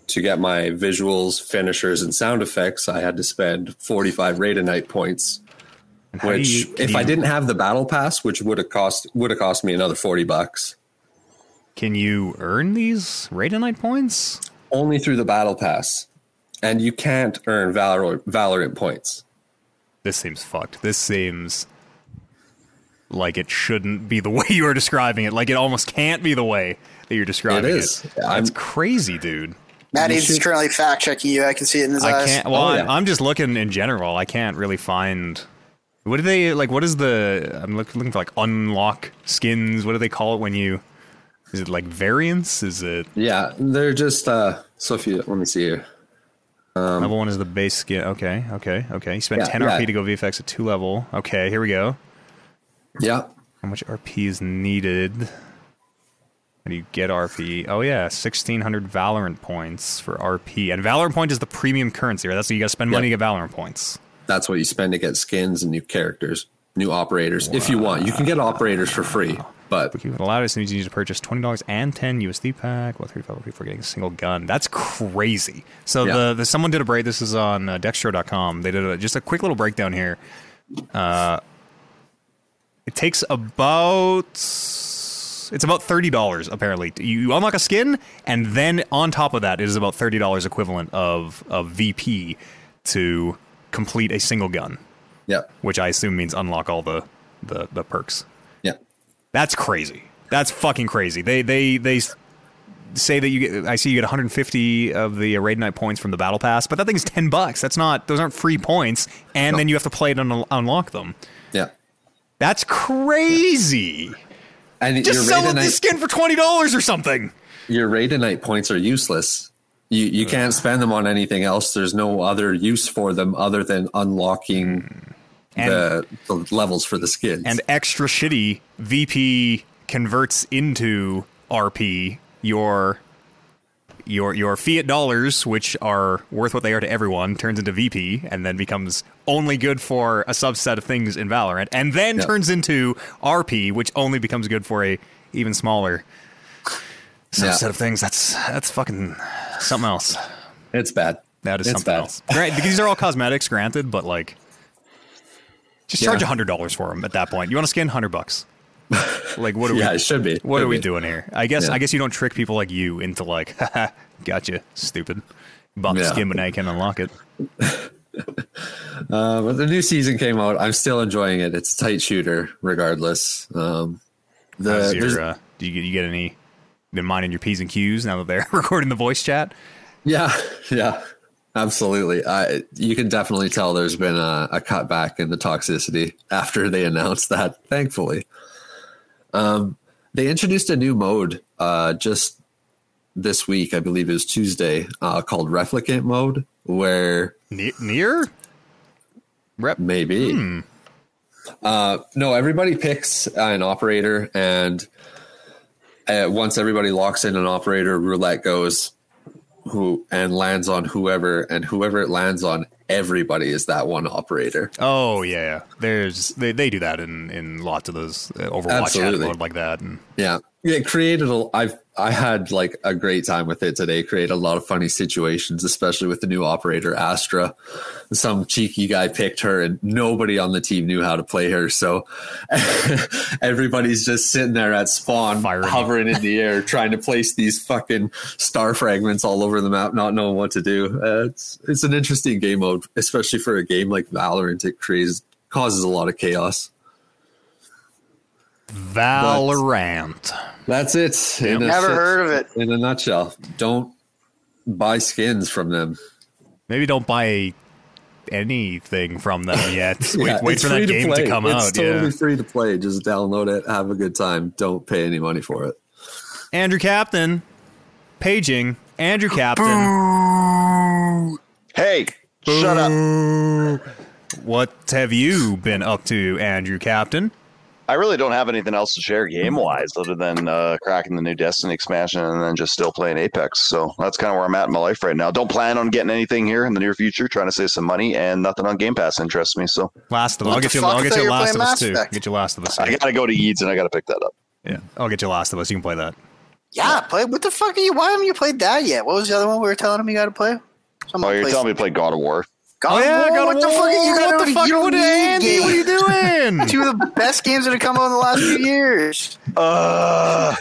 to get my visuals, finishers, and sound effects, I had to spend 45 Radianite points. And how do Which, you- if you- I didn't have the battle pass, which would have cost would have cost me another 40 bucks, can you earn these Radianite points? only through the battle pass, and you can't earn Valor- Valorant points. This seems fucked. This seems like it shouldn't be the way you are describing it. Like it almost can't be the way that you're describing. It. It is. That's I'm- crazy, dude. Matt You is should- currently fact checking you. I can see it in his I eyes. can't. Well, Oh, I'm, yeah. I'm just looking in general. I can't really find. What do they like? What is the? I'm look, looking for like unlock skins. What do they call it when you? Is it like variants? Is it Yeah, they're just. uh So if you let me see here. level one is the base skin? Okay, okay, okay. You spend Um, Yeah, 10 yeah. RP to go VFX at two level. Okay, here we go. Yeah, How much RP is needed? How do you get RP? Oh yeah, 1600 Valorant points for RP, and Valorant point is the premium currency, right? That's what you got to spend money to get Valorant points. that's what you spend to get skins and new characters, new operators. If you want, you can get operators for free. But You would allow us you need to purchase twenty dollars and ten USD pack. Well, thirty five before getting a single gun. That's crazy. So Yeah. the, the someone did a break. This is on uh, Dexerto.com. They did a, just a quick little breakdown here. Uh, it takes about it's about thirty dollars apparently. You, you unlock a skin, and then on top of that, it is about thirty dollars equivalent of of VP to complete a single gun, yeah, which I assume means unlock all the the, the perks. Yeah, That's crazy. That's fucking crazy. They they they say that you get. I see you get 150 of the Radianite points from the battle pass, but that thing's 10 bucks. That's not. Those aren't free points, and No. then you have to play it and un- unlock them. yeah. That's crazy. And Just sell the night, skin for twenty dollars or something. your Radianite points are useless. You you can't spend them on anything else. There's no other use for them other than unlocking And the, the levels for the skins. and extra shitty VP converts into RP your your your fiat dollars, which are worth what they are to everyone, turns into VP and then becomes only good for a subset of things in Valorant, and then Yeah. turns into RP, which only becomes good for a even smaller subset Yeah. of things. That's that's fucking something else. it's bad. That is It's something bad. else. Right, these are all cosmetics, granted, but like, just charge Yeah. a hundred dollars for them at that point. You want a skin, hundred bucks. Like, what are Yeah, we? it should be. What Should are we be. doing here? I guess Yeah. I guess you don't trick people like you into like, haha, gotcha, stupid. Bought Yeah. skin, but now you can't unlock it. Uh, but the new season came out. I'm still enjoying it. It's a tight shooter, regardless. Um, the your, uh, do you get you get any? Been minding your p's and q's now that they're recording the voice chat? Yeah, yeah, absolutely. I you can definitely tell there's been a, a cutback in the toxicity after they announced that. Thankfully, um, they introduced a new mode uh, just this week. I believe it was Tuesday, uh, called Replicant mode, where Ne- near? Rep. maybe. Uh, no, everybody picks an operator, and uh, once everybody locks in an operator, roulette goes who and lands on whoever, and whoever it lands on, everybody is that one operator. Oh yeah, yeah. There's they, they do that in in lots of those uh, Overwatch Absolutely. like that. And Yeah, it created a. I've I had like a great time with it today. Create a lot of funny situations, especially with the new operator Astra. Some cheeky guy picked her, and nobody on the team knew how to play her. So everybody's just sitting there at spawn, Firing. hovering in the air, trying to place these fucking star fragments all over the map, not knowing what to do. Uh, it's it's an interesting game mode, especially for a game like Valorant. It creates causes a lot of chaos. Valorant. That's it. in Never sit- heard of it. In a nutshell, don't buy skins from them. Maybe don't buy anything from them yet. Wait, Yeah, wait for that free game to, play. come it's out. It's totally yeah. free to play. Just download it, have a good time. Don't pay any money for it. Andrew Captain, paging. Andrew Captain, Hey, shut up. what have you been up to, Andrew Captain? I really don't have anything else to share game wise other than uh, cracking the new Destiny expansion and then just still playing Apex. So that's kind of where I'm at in my life right now. Don't plan on getting anything here in the near future. Trying to save some money and nothing on Game Pass interests me. So Last of Us. I'll get the you. I'll get you you Last of Us Mass too. Get you Last of Us. I gotta go to Eads and I gotta pick that up. Yeah, I'll get you Last of Us. You can play that. Yeah, play. What the fuck are you? Why haven't you played that yet? What was the other one we were telling him you got to play? Oh, you're telling me to play God of War? God Oh of yeah, War? God what of the fuck are you War. got What the fuck? You don't What, need Andy? What are you doing? Two of the best games that have come out in the last few years. Uh,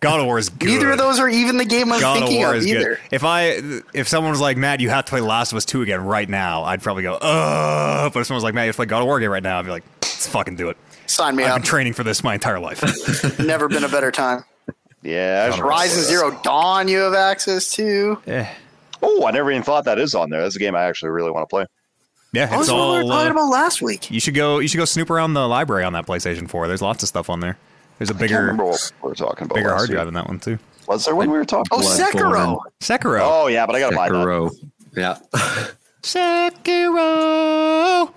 God of War is good. Neither of those are even the game I'm God of thinking War of is either. good. If I if someone was like Matt, you have to play Last of Us two again right now, I'd probably go, uh. But if someone was like Matt, you have to play God of War again right now, I'd be like, let's fucking do it. Sign me up. I've been training for this my entire life. Never been a better time. Yeah. I should- Horizon Zero Dawn, you have access to. Eh. Oh, I never even thought that is on there. That's a game I actually really want to play. Yeah, What it's was we were all. talking Uh, about last week? you should go. You should go snoop around the library on that PlayStation 4. There's lots of stuff on there. There's a I can't bigger, remember what we were talking about. bigger hard drive in that one too. Was there when we were talking? Oh, Bloodborne. Sekiro. Sekiro. Oh yeah, but I gotta buy that. Sekiro. Yeah. Sekiro.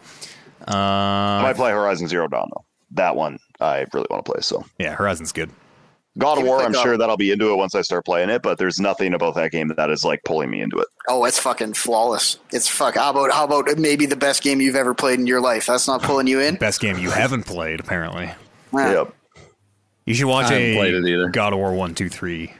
I might Uh, play Horizon Zero Dawn though. That one I really want to play. So yeah, Horizon's good. God of Give it War, a I'm go. sure that I'll be into it once I start playing it. But there's nothing about that game that is like pulling me into it. Oh, it's fucking flawless. It's fuck. How about how about maybe the best game you've ever played in your life? That's not pulling you in. Best game you haven't played, apparently. Yeah. Yep. You should watch I a played it either. God of War one, two, three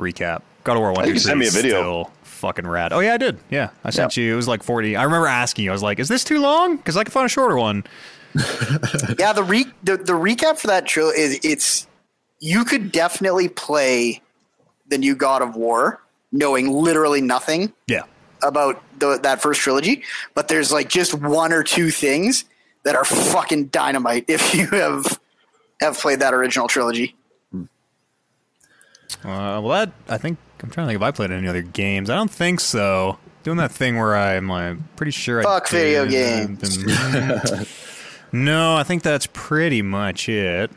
recap. God of War one, think two, you sent me a video. Still fucking rad. Oh yeah, I did. Yeah, I sent you. It was like forty. I remember asking you. I was like, "Is this too long?" Because I could find a shorter one. Yeah, the re the, the recap for that trilogy is it's you could definitely play the new God of War knowing literally nothing Yeah. about the, that first trilogy, but there's like just one or two things that are fucking dynamite if you have have played that original trilogy. Uh, well, that I think I'm trying to think if I played any other games. I don't think so. Doing that thing where I'm like pretty sure. I Fuck video did. no, I think that's pretty much it.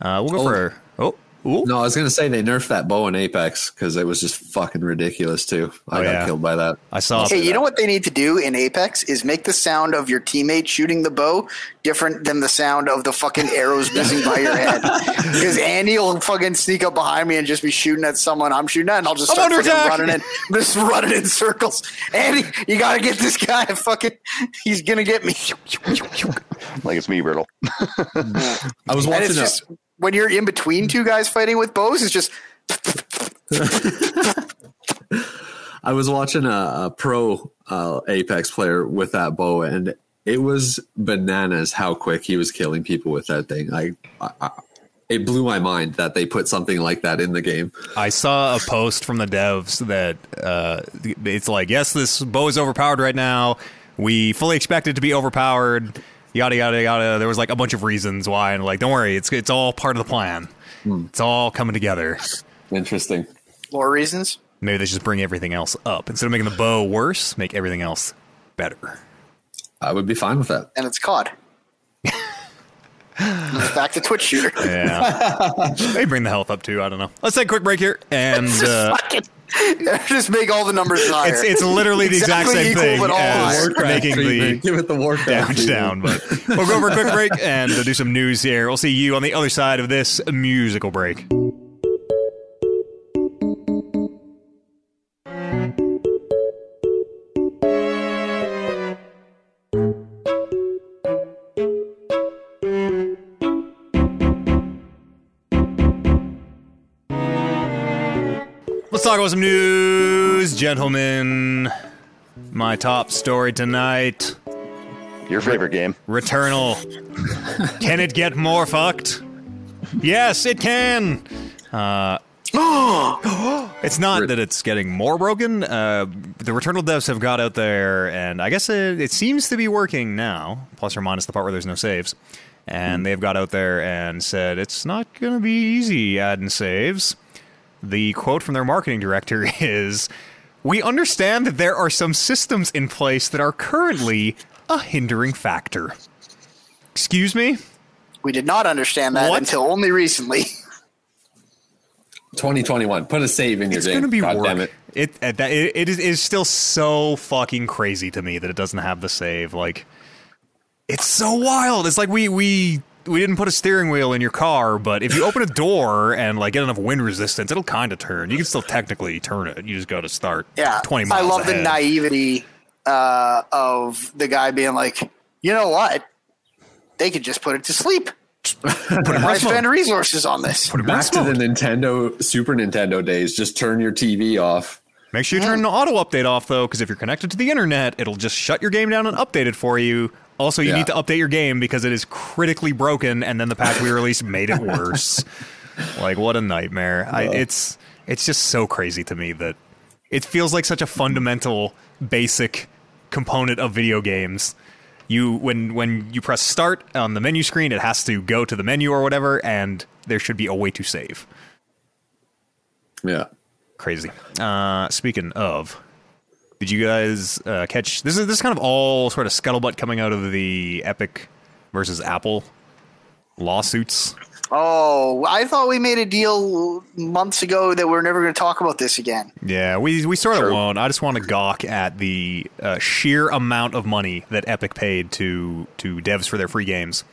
Uh, we'll go Oh. for oh. Ooh. No, I was gonna say they nerfed that bow in Apex because it was just fucking ridiculous too. I Oh, got yeah. killed by that. I saw. Hey, you know what they need to do in Apex is make the sound of your teammate shooting the bow different than the sound of the fucking arrows whizzing by your head. Because Andy will fucking sneak up behind me and just be shooting at someone I'm shooting at, and I'll just I'm start fucking running in, just running in circles. Andy, you gotta get this guy. Fucking, he's gonna get me. Like it's me, Riddle. I was And watching it's a, just when you're in between two guys fighting with bows, it's just I was watching a, a pro uh, Apex player with that bow, and it was bananas how quick he was killing people with that thing. I, I, I it blew my mind that they put something like that in the game. I saw a post from the devs that uh, it's like, yes, this bow is overpowered right now. We fully expect it to be overpowered. Yada yada yada. There was like a bunch of reasons why, and like, don't worry, it's it's all part of the plan. It's all coming together. Interesting. more reasons. Maybe they should just bring everything else up instead of making the bow worse. Make everything else better. I would be fine with that. And it's COD. Back to Twitch shooter. Yeah, maybe bring the health up too. I don't know. Let's take a quick break here, and uh, Fucking- just make all the numbers higher. it's it's literally the exact same equal, thing but all as higher. Warcraft making the give it the Warcraft damage treatment. down. But we'll go for a quick break and uh, do some news here. We'll see you on the other side of this musical break. Let's talk about some news, gentlemen. My top story tonight. Your favorite game? Returnal. can it get more fucked? Yes, it can. Uh, it's not that it's getting more broken. Uh, the Returnal devs have got out there, and I guess it, it seems to be working now, plus or minus the part where there's no saves. And they've got out there and said it's not going to be easy adding saves. The quote from their marketing director is We understand that there are some systems in place that are currently a hindering factor. Excuse me? we did not understand that What? until only recently. 2021. Put a save in your It's game. going to be God work. damn it. It, it, it, it is, is still so fucking crazy to me that it doesn't have the save. Like, it's so wild. It's like we we we didn't put a steering wheel in your car, but if you open a door and like get enough wind resistance, it'll kind of turn. You can still technically turn it. You just got to start. Yeah, twenty I miles. love the naivety uh, of the guy being like, you know what? They could just put it to sleep. Put it in Why spend resources on this? Put it in Back rest to the. Nintendo, Super Nintendo days. Just turn your TV off. Make sure you turn the auto update off though, because if you're connected to the internet, it'll just shut your game down and update it for you. Also, you Yeah. need to update your game because it is critically broken, and then the patch we released made it worse. like, what a nightmare! I, it's it's just so crazy to me that it feels like such a fundamental, basic component of video games. You when when you press start on the menu screen, it has to go to the menu or whatever, and there should be a way to save. Yeah. Crazy. Uh, speaking of, did you guys uh, catch this? Is this is kind of all sort of scuttlebutt coming out of the Epic versus Apple lawsuits? Oh, I thought we made a deal months ago that we're never going to talk about this again. Yeah, we we sort of won't. I just want to gawk at the uh, sheer amount of money that Epic paid to to devs for their free games.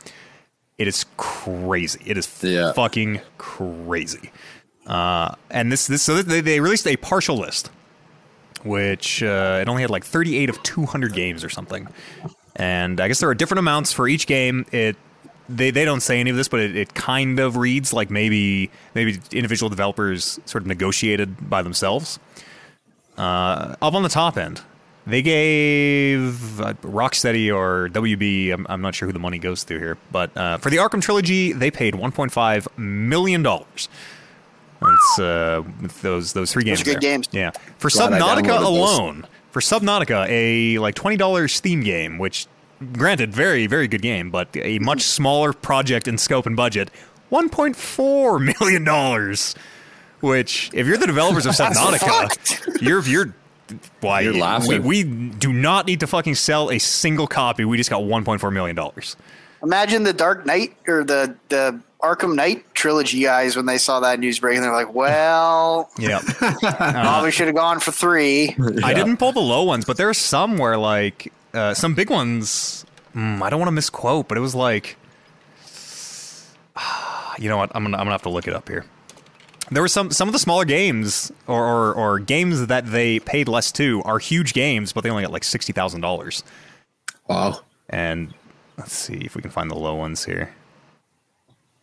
It is crazy. It is Yeah. fucking crazy. Uh, and this this so they, they released a partial list, which uh, it only had like 38 of 200 games or something. And I guess there are different amounts for each game. It they they don't say any of this, but it, it kind of reads like maybe maybe individual developers sort of negotiated by themselves. Uh, up on the top end, they gave uh, Rocksteady or WB. I'm, I'm not sure who the money goes through here, but uh, for the Arkham trilogy, they paid 1.5 million dollars. It's uh, with those those three games. are good there. games. Yeah, for Glad Subnautica downloaded those. alone, for Subnautica, a like twenty dollars Steam game, which granted, very very good game, but a much smaller project in scope and budget, one point four million dollars. Which, if you're the developers of Subnautica, you're you're why You're laughing. We, we do not need to fucking sell a single copy. We just got 1.4 million dollars. Imagine the Dark Knight or the the Arkham Knight trilogy guys when they saw that news break and they're like, "Well, Yeah. probably should have gone for three. I didn't pull the low ones, but there are some where like uh, some big ones. Mm, I don't want to misquote, but it was like, you know what? I'm gonna I'm gonna have to look it up here. There were some some of the smaller games or, or or games that they paid less to are huge games, but they only got like sixty thousand dollars. Wow. And let's see if we can find the low ones here.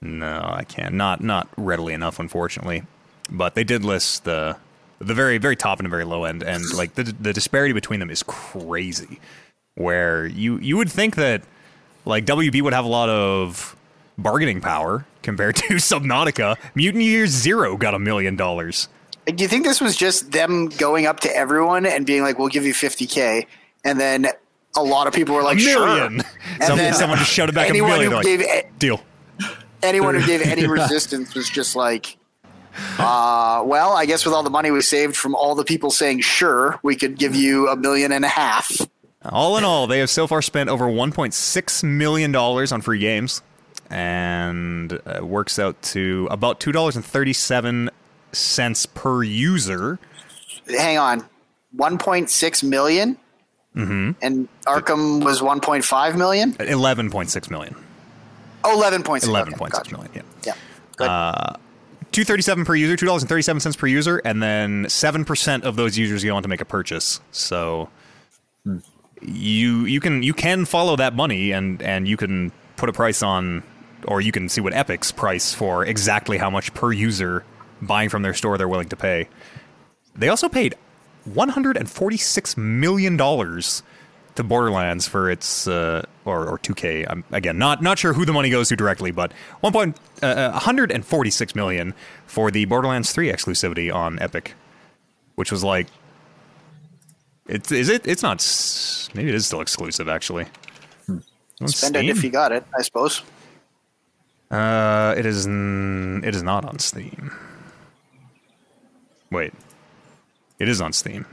No, I can't. Not not readily enough, unfortunately. But they did list the the very very top and the very low end, and like the the disparity between them is crazy. Where you you would think that like WB would have a lot of bargaining power compared to Subnautica. Mutant Year Zero got a million dollars. Do you think this was just them going up to everyone and being like, "We'll give you 50k," and then a lot of people were like, million. "Sure." Some, then someone just shouted back a million. like, gave Deal. anyone who gave any resistance was just like, uh, "Well, I guess with all the money we saved from all the people saying sure, we could give you a million and a half." All in all, they have so far spent over 1.6 million dollars on free games, and uh, works out to about two dollars and thirty-seven cents per user. Hang on, 1.6 million, mm-hmm. and Arkham was 1.5 million. Eleven point six million. Oh, 11.6. Eleven Okay, point million. Yeah. Yeah. Good. Two thirty-seven per user. Two dollars and thirty-seven cents per user, and then seven percent of those users go on to make a purchase. So. You you can you can follow that money and and you can put a price on or you can see what Epic's price for exactly how much per user buying from their store they're willing to pay. They also paid 146 million dollars to Borderlands for its uh, or or 2K. I'm again not not sure who the money goes to directly, but 1. Point, uh, 146 million for the Borderlands 3 exclusivity on Epic, which was like it's is it it's not maybe it is still exclusive actually. On Spend it if you got it, I suppose. Uh, it is. N- it is not on Steam. Wait, it is on Steam.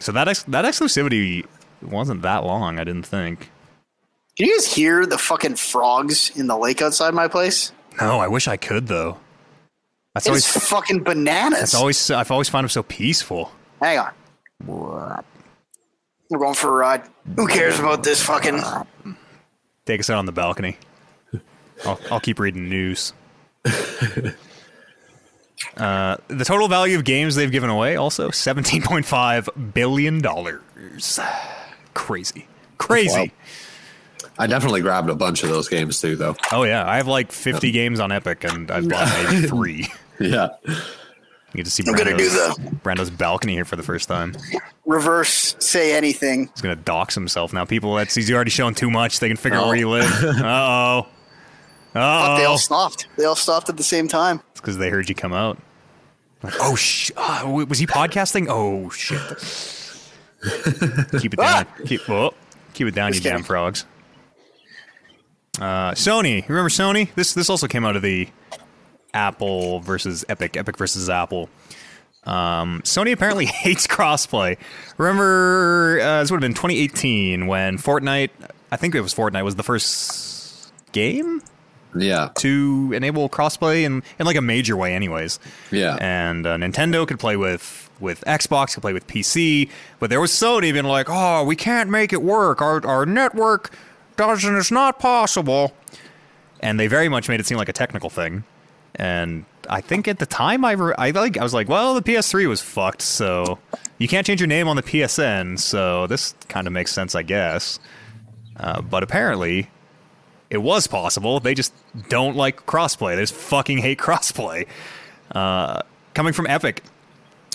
So that ex- that exclusivity wasn't that long. I didn't think. Can you guys hear the fucking frogs in the lake outside my place? No, I wish I could though. That's It's always. fucking bananas. That's always. I've always found them so peaceful. Hang on. We're going for a ride. Who cares about this fucking? Take us out on the balcony. I'll, I'll keep reading news. Uh, the total value of games they've given away also seventeen point five billion dollars. Crazy, crazy. I definitely grabbed a bunch of those games too, though. Oh yeah, I have like fifty games on Epic, and I've bought maybe three. Yeah. You get to see I'm gonna do Brando's, Brando's balcony here for the first time. Reverse say anything. He's gonna dox himself now. People that's he's already shown too much. They can figure out Oh. where you live. Uh oh. Fuck, they Oh, all stopped. They all stopped at the same time. Because they heard you come out. Like, oh sh! ah, was he podcasting? Oh shit! keep it down. Keep oh, keep it down, Just you damn frogs. Uh, Sony, remember Sony? This this also came out of the Apple versus Epic, Epic versus Apple. Um, Sony apparently hates crossplay. Remember, uh, this would have been 2018 when Fortnite, I think it was Fortnite, was the first game Yeah. to enable crossplay in, in like a major way, anyways. Yeah. And uh, Nintendo could play with with Xbox, could play with PC, but there was Sony being like, "Oh, we can't make it work. Our our network doesn't. It's not possible." And they very much made it seem like a technical thing. And I think at the time I, re- I like I was like, well, the PS3 was fucked, so you can't change your name on the PSN, so this kind of makes sense, I guess. Uh, but apparently, it was possible. They just don't like crossplay. They just fucking hate crossplay. Uh, coming from Epic,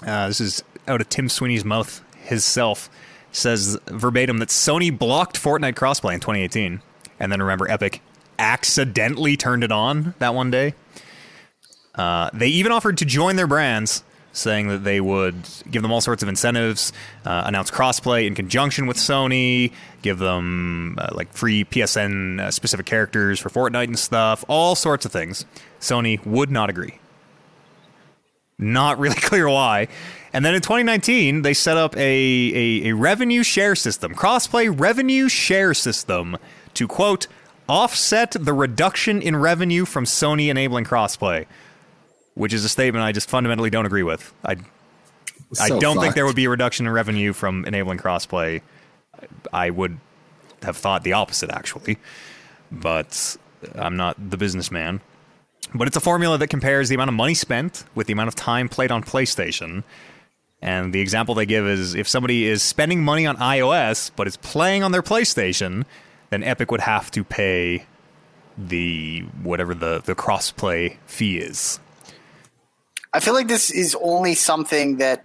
uh, this is out of Tim Sweeney's mouth. His self says verbatim that Sony blocked Fortnite crossplay in 2018, and then remember Epic accidentally turned it on that one day. Uh, they even offered to join their brands, saying that they would give them all sorts of incentives, uh, announce crossplay in conjunction with Sony, give them uh, like free PSN uh, specific characters for Fortnite and stuff, all sorts of things. Sony would not agree. Not really clear why. And then in 2019, they set up a, a, a revenue share system, crossplay revenue share system, to quote, offset the reduction in revenue from Sony enabling crossplay, which is a statement I just fundamentally don't agree with. I, I don't think there would be a reduction in revenue from enabling crossplay. I would have thought the opposite, actually. But I'm not the businessman. But it's a formula that compares the amount of money spent with the amount of time played on PlayStation. And the example they give is if somebody is spending money on iOS but is playing on their PlayStation, then Epic would have to pay the whatever the, the crossplay fee is. I feel like this is only something that,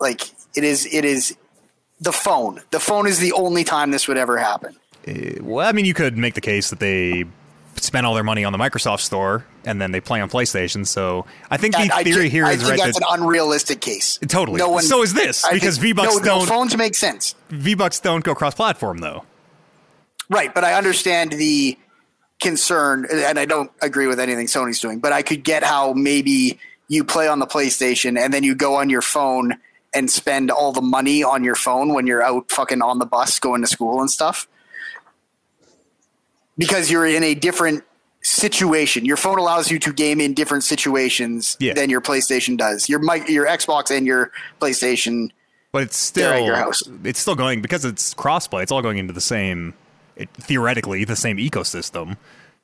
like, it is. It is the phone. The phone is the only time this would ever happen. Eh, well, I mean, you could make the case that they spend all their money on the Microsoft Store and then they play on PlayStation. So I think the I theory here I is think right that's that an unrealistic case. Totally. No one. So is this, I because V-Bucks no, no, don't- phones make sense, V Bucks don't go cross-platform though. right? But I understand the concern, and I don't agree with anything Sony's doing. But I could get how maybe you play on the PlayStation and then you go on your phone and spend all the money on your phone when you're out fucking on the bus going to school and stuff. Because you're in a different situation. Your phone allows you to game in different situations Yeah. than your PlayStation does. Your mic, your Xbox and your PlayStation. But it's still at your house. it's still going because it's crossplay. It's all going into the same, it, theoretically, the same ecosystem.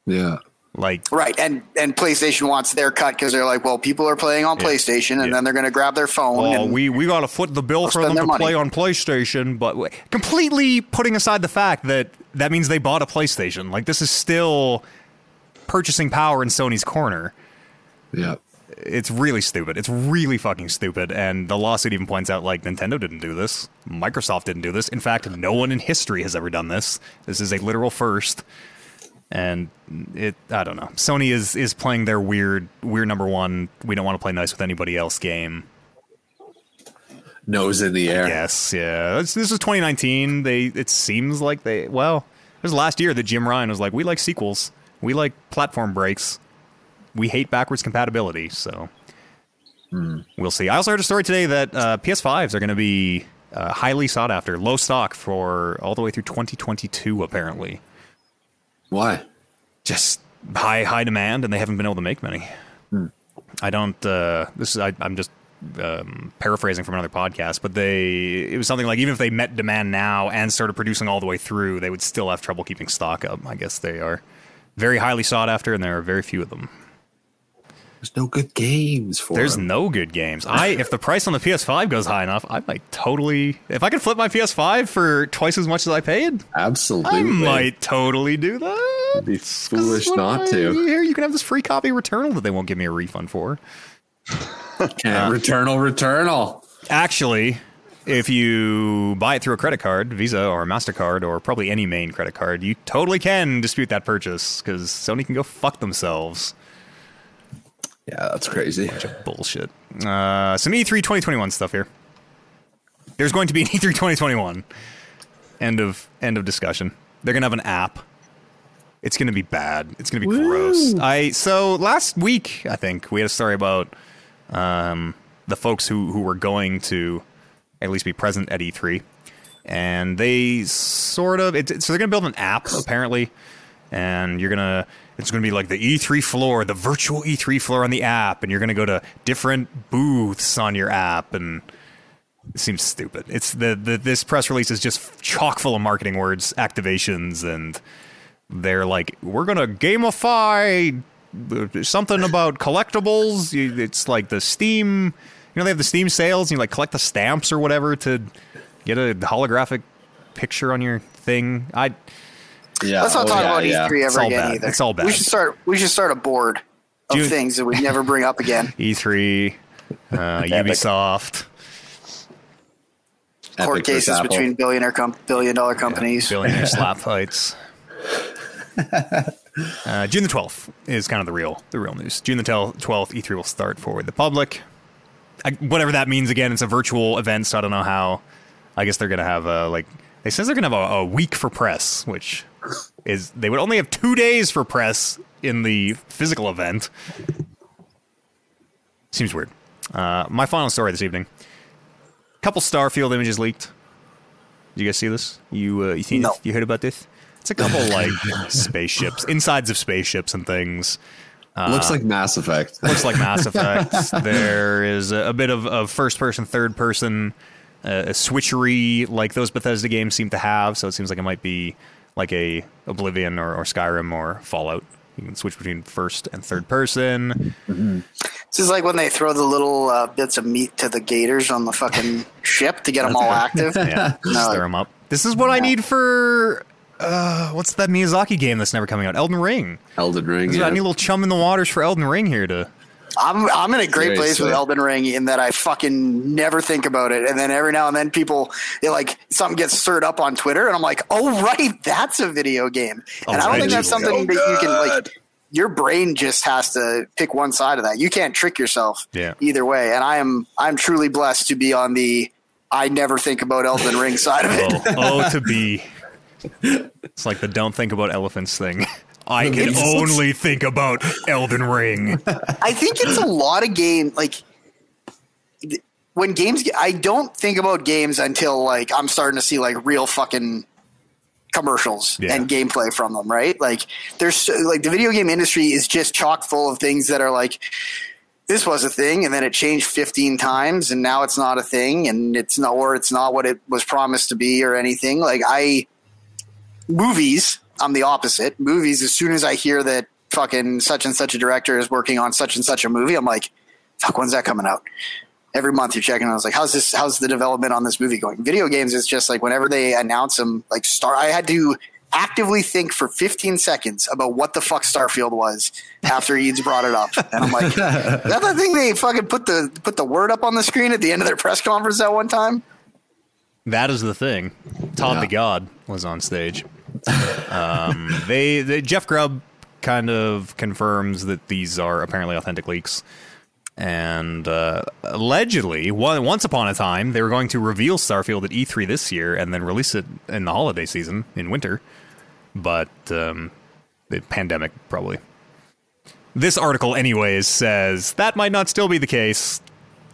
Yeah. Like Right, and and PlayStation wants their cut because they're like, well, people are playing on Yeah. PlayStation, and Yeah. then they're going to grab their phone. well, and, we we got to foot the bill for them to money. play on PlayStation, but completely putting aside the fact that that means they bought a PlayStation. Like this is still purchasing power in Sony's corner. Yeah. It's really stupid. It's really fucking stupid. And the lawsuit even points out like Nintendo didn't do this, Microsoft didn't do this. In fact, no one in history has ever done this. This is a literal first. And it, I don't know. Sony is is playing their weird, weird number one. We don't want to play nice with anybody else game. Nose in the air. Yes, yeah. This, this is 2019. They it seems like they well, it was last year that Jim Ryan was like, "We like sequels. We like platform breaks. We hate backwards compatibility." So we'll see. I also heard a story today that uh, PS5s are going to be uh, highly sought after, low stock for all the way through 2022. Apparently, Why? just high high demand, and they haven't been able to make many. I don't. Uh, this is. I, I'm just um, paraphrasing from another podcast, but they. It was something like even if they met demand now and started producing all the way through, they would still have trouble keeping stock up. I guess they are very highly sought after, and there are very few of them. There's no good games for There's them. no good games. I if the price on the PS5 goes high enough, I might totally. If I could flip my PS5 for twice as much as I paid, Absolutely. I might totally do that. It'd be foolish not I- to. Here, you can have this free copy of Returnal that they won't give me a refund for. Can't returnal, returnal. Actually, if you buy it through a credit card, Visa or Mastercard, or probably any main credit card, you totally can dispute that purchase because Sony can go fuck themselves. Yeah, that's crazy. Bunch of Bullshit. Uh, some E3 2021 stuff here. There's going to be an E3 2021. End of end of discussion. They're gonna have an app. It's going to be bad. It's going to be gross. I so last week I think we had a story about um, the folks who who were going to at least be present at E3, and they sort of it, so they're going to build an app apparently, and you're gonna it's going to be like the E3 floor, the virtual E3 floor on the app, and you're going to go to different booths on your app and. It seems stupid. It's the, the this press release is just chock full of marketing words, activations, and they're like, we're gonna gamify something about collectibles. It's like the Steam, you know, they have the Steam sales, and you like collect the stamps or whatever to get a holographic picture on your thing. I Yeah. Let's not oh, talk yeah, about yeah. E3 It's ever again bad. either. It's all bad. We should start. We should start a board of June- things that we never bring up again. E3, uh, Ubisoft, Court Epic versus cases Apple. between billionaire com- billion dollar companies. billionaire slap fights. Uh, June the twelfth is kind of the real the real news. June the twelfth, E3 will start for the public. I, whatever that means. Again, it's a virtual event, so I don't know how. I guess they're gonna have a like. They says they're gonna have a, a week for press, which is they would only have two days for press in the physical event. Seems weird. Uh, my final story this evening. a Couple Starfield images leaked. Did you guys see this? You uh, you, seen No. you heard about this? It's a couple like spaceships, insides of spaceships and things. Looks like Mass Effect. Looks like Mass Effect. there is a, a bit of, of first person, third person, uh, a switchery like those Bethesda games seem to have. So it seems like it might be like a Oblivion or, or Skyrim or Fallout. You can switch between first and third person. This is like when they throw the little uh, bits of meat to the gators on the fucking ship to get them all active. Yeah, No, stir them up. This is what I need for uh, what's that Miyazaki game that's never coming out? Elden Ring. Elden Ring. This is- yeah. I need a little chum in the waters for Elden Ring here to. I'm I'm in a great Very place with silly. Elden Ring in that I fucking never think about it, and then every now and then people they like something gets stirred up on Twitter, and I'm like, oh right, that's a video game, and I don't think that's Allegedly. something that you can like. Your brain just has to pick one side of that. You can't trick yourself Yeah. either way. And I am I'm truly blessed to be on the I never think about Elden Ring side of it. Oh, oh, to be. It's like the don't think about elephants thing. I can only think about Elden Ring. I think it's a lot of game like when games I don't think about games until like I'm starting to see like real fucking commercials Yeah. and gameplay from them, right? Like there's like the video game industry is just chock full of things that are like this was a thing and then it changed 15 times and now it's not a thing and it's not or it's not what it was promised to be or anything. Like I movies, I'm the opposite. Movies, as soon as I hear that fucking such and such a director is working on such and such a movie, I'm like, fuck, when's that coming out? Every month you're checking. I was like, how's this? How's the development on this movie going? Video games, it's just like whenever they announce them, like Star. I had to actively think for 15 seconds about what the fuck Starfield was after Eads brought it up, and I'm like, is that the thing they fucking put the put the word up on the screen at the end of their press conference that one time? That is the thing. Todd Yeah. the God was on stage. Um, they, they Jeff Grubb kind of confirms that these are apparently authentic leaks, and uh, allegedly, one, once upon a time, they were going to reveal Starfield at E3 this year and then release it in the holiday season in winter, but um, the pandemic probably. This article, anyways, says that might not still be the case.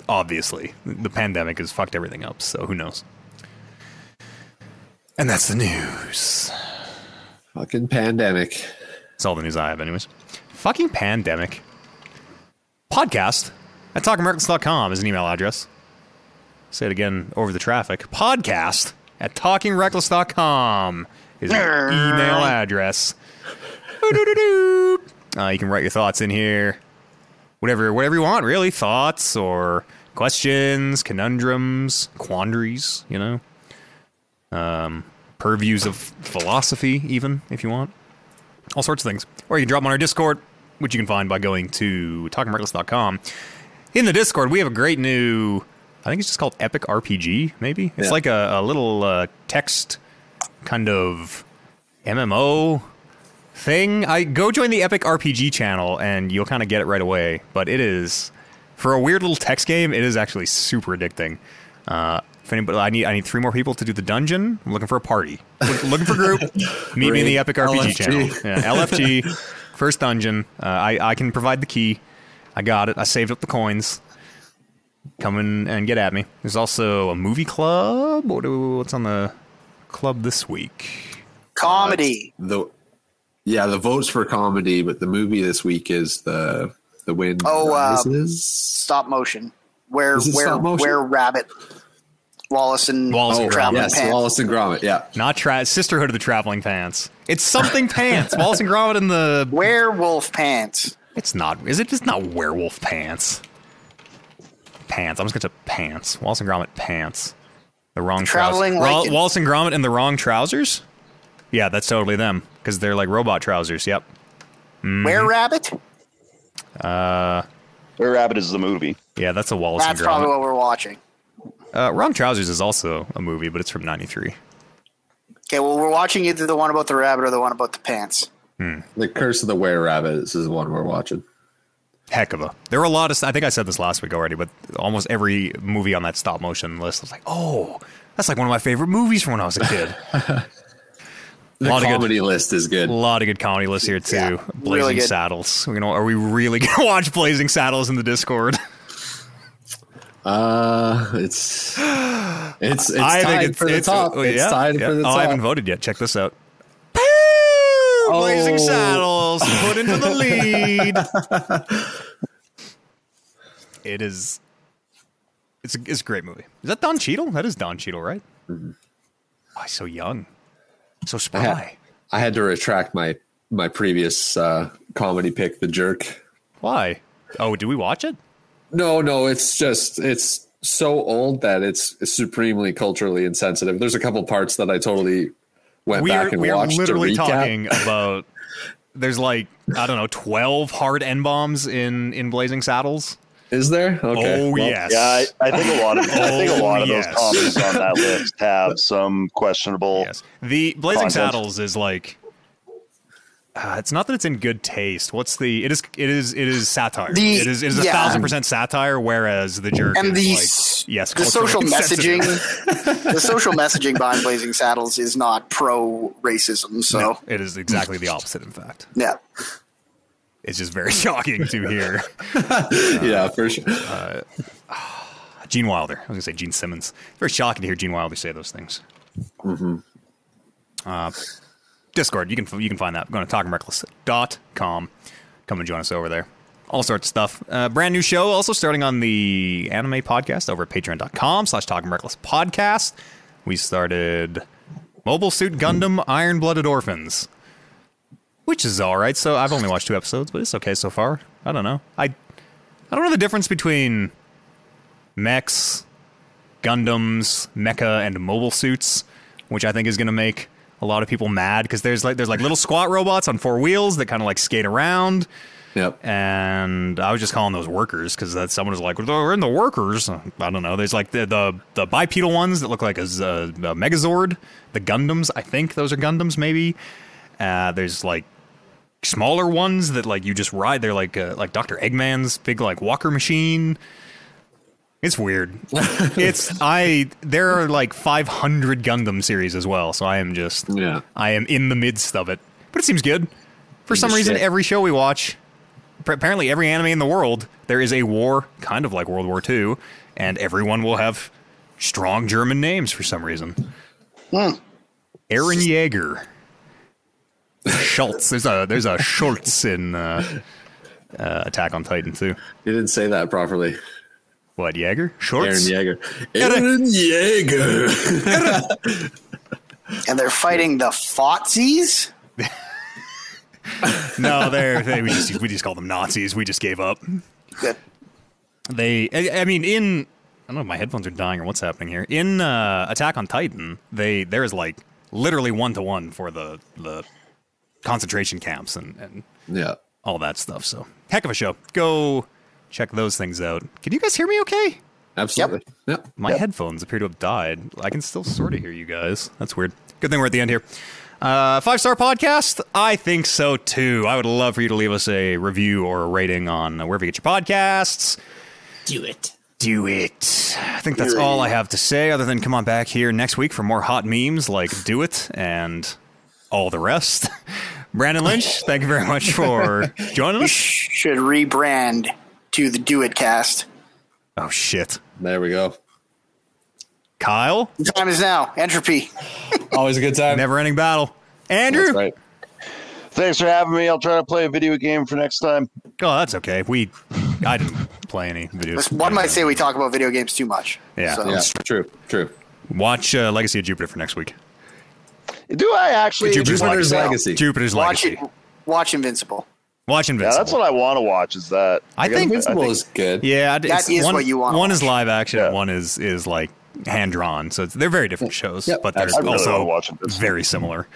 Obviously, the pandemic has fucked everything up, so who knows. And that's the news. Fucking pandemic. That's all the news I have, anyways. Fucking pandemic. Podcast at talkingreckless.com is an email address. Say it again over the traffic. Podcast at talkingreckless.com is an email address. Uh, you can write your thoughts in here. Whatever, whatever you want, really. Thoughts or questions, conundrums, quandaries, you know. Um, purviews of philosophy, even, if you want all sorts of things. Or you can drop them on our Discord, which you can find by going to talkingreckless.com. In the Discord, we have a great new, I think it's just called Epic RPG, maybe? It's Yeah. like a, a little uh, text kind of MMO thing. I Go join the Epic RPG channel and you'll kind of get it right away. But it is, for a weird little text game, it is actually super addicting. Uh, If anybody, I need I need three more people to do the dungeon. I'm looking for a party. Look, looking for group. Meet me in the Epic RPG LFG. channel. Yeah, LFG, first dungeon. Uh, I I can provide the key. I got it. I saved up the coins. Come in and get at me. There's also a movie club. What do, what's on the club this week? Comedy. The yeah, the votes for comedy, but the movie this week is the the wind. Oh, uh. Stop motion. Where Is it where stop motion? where rabbit. Wallace and Wallace and oh, Gromit. traveling yes, pants. Wallace and Gromit. Yeah, Not tra- Sisterhood of the Traveling Pants. It's something pants. Wallace and Gromit in the. Werewolf pants. It's not. Is it? It's not werewolf pants. Pants. I'm just gonna say pants. Wallace and Gromit pants. The wrong Traveling trousers. Wa- Lincoln. Wallace and Gromit in the wrong trousers. Yeah, that's totally them because they're like robot trousers. Yep. Mm-hmm. Where rabbit? Uh, Were Rabbit is the movie. Yeah, that's a Wallace That's and probably what we're watching. Uh, wrong trousers is also a movie, but it's from '93. Okay, well we're watching either the one about the rabbit or the one about the pants. the Curse of the Were Rabbit. This is the one we're watching. Heck of a. There were a lot of. I think I said this last week already, but almost every movie on that stop motion list I was like, oh, that's like one of my favorite movies from when I was a kid. The Lot of good- comedy list is good. A lot of good comedy lists here too. Yeah, Blazing really. Saddles. We're gonna, are we really gonna watch Blazing Saddles in the Discord? Uh, it's it's it's I tied think it's for the it's, top. it's yeah, tied yeah. for the oh, top. I haven't voted yet. Check this out. Blazing Oh. Saddles put into the lead. it is. It's a, it's a great movie. Is that Don Cheadle? That is Don Cheadle, right? Mm-hmm. Oh, he's so young, so I had, I had to retract my my previous uh, comedy pick, The Jerk. Why? Oh, do we watch it? No, no, it's just it's so old that it's supremely culturally insensitive. There's a couple parts that I totally went we back are, and we are watched literally to recap. talking about there's like i don't know 12 hard n bombs in in blazing saddles Is there? Okay. oh well, yes Yeah, I, I think a lot of I think a oh, lot of Oh, those yes. comedies on that list have some questionable. yes the blazing Content. saddles is like uh, it's not that it's in good taste. What's the? It is. It is. It is satire. The- it is. It is a thousand percent satire. Whereas the jerk And the is like yes, the social messaging the social messaging behind Blazing Saddles is not pro racism, so No, it is exactly the opposite. In fact, yeah. it's just very shocking to hear. yeah, for sure. Gene Wilder. I was gonna say Gene Simmons. Very shocking to hear Gene Wilder say those things. Uh, Discord. You can you can find that. Go to talkingreckless.com. Come and join us over there. All sorts of stuff. Uh, brand new show also starting on the anime podcast over at patreon.com slash talking reckless podcast. We started Mobile Suit Gundam Iron Blooded Orphans. Which is all right. So I've only watched two episodes, but it's okay so far. I don't know. I I don't know the difference between mechs, Gundams, mecha, and mobile suits, which I think is going to make a lot of people mad because there's like there's like little squat robots on four wheels that kind of like skate around, Yep. and I was just calling those workers because that someone was like, "Well, "They're in the workers." I don't know. There's like the the, the bipedal ones that look like a Megazord, the Gundams. I think those are Gundams, maybe. Uh, there's like smaller ones that like you just ride. They're like uh, like Doctor Eggman's big like walker machine. It's weird. it's I there are like 500 Gundam series as well, so I am just Yeah. I am in the midst of it. But it seems good. For some the reason shit. every show we watch apparently every anime in the world there is a war kind of like World War II and everyone will have strong German names for some reason. Eren Jaeger. Schultz. There's a there's a Schultz in uh, uh, Attack on Titan too. You didn't say that properly. What Yeager? Aaron Schultz. Yeager. Eren Yeager. And they're fighting the Fotzies? No, they're they, we just we just call them Nazis. We just gave up. Good. They, I, I mean, in I don't know if my headphones are dying or what's happening here. In uh, Attack on Titan, they there is like literally one to one for the the concentration camps and and yeah. all that stuff. So heck of a show. Go check those things out. Can you guys hear me? Okay. Absolutely. Yep. My headphones appear to have died. I can still sort of hear you guys. That's weird. Good thing we're at the end here. Uh, five star podcast? I think so too. I would love for you to leave us a review or a rating on wherever you get your podcasts. Do it. Do it. I think that's all I have to say, other than come on back here next week for more hot memes like Do It and all the rest. Brandon Lynch, thank you very much for joining We us. should rebrand to the Do It Cast. Oh, shit. There we go. Kyle, The time is now. Entropy. Always a good time. never ending battle. Andrew, That's right. Thanks for having me. I'll try to play a video game for next time. oh, that's okay. We, I didn't play any videos. One might say we talk about video games too much. Yeah. So, Yeah, true, true. Watch uh, Legacy of Jupiter for next week. Do I actually? Jupiter's Jupiter's Legacy. Legacy. Jupiter's Watch Legacy. it. Watch Invincible. Watch Invincible. Yeah, that's what I want to watch. Is that? I think- Invincible I think- is good. Yeah, That it's, is one, what you wanna One is live action, Yeah. one is is like hand drawn. So it's, they're very different shows, Yep, but they're absolutely. I really also watch very similar.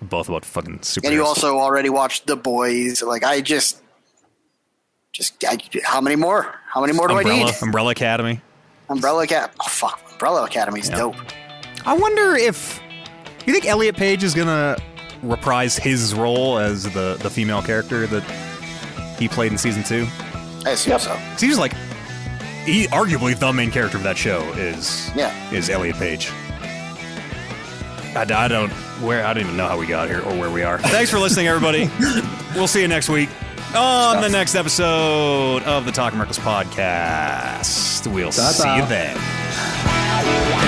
Both about fucking super. And you also already watched The Boys. Like I just, just I, how many more? How many more do I need? Umbrella Academy. Umbrella Academy. Oh fuck, Umbrella Academy's Yeah. dope. I wonder if you think Elliot Page is gonna reprise his role as the the female character that he played in season two. I assume so. 'Cause he was like, he arguably the main character of that show is Yeah. is Elliot Page. I, I don't where I don't even know how we got here or where we are. Thanks for listening, everybody. we'll see you next week on the next episode of the Talking Reckless podcast. We'll see Ta-ta. you then.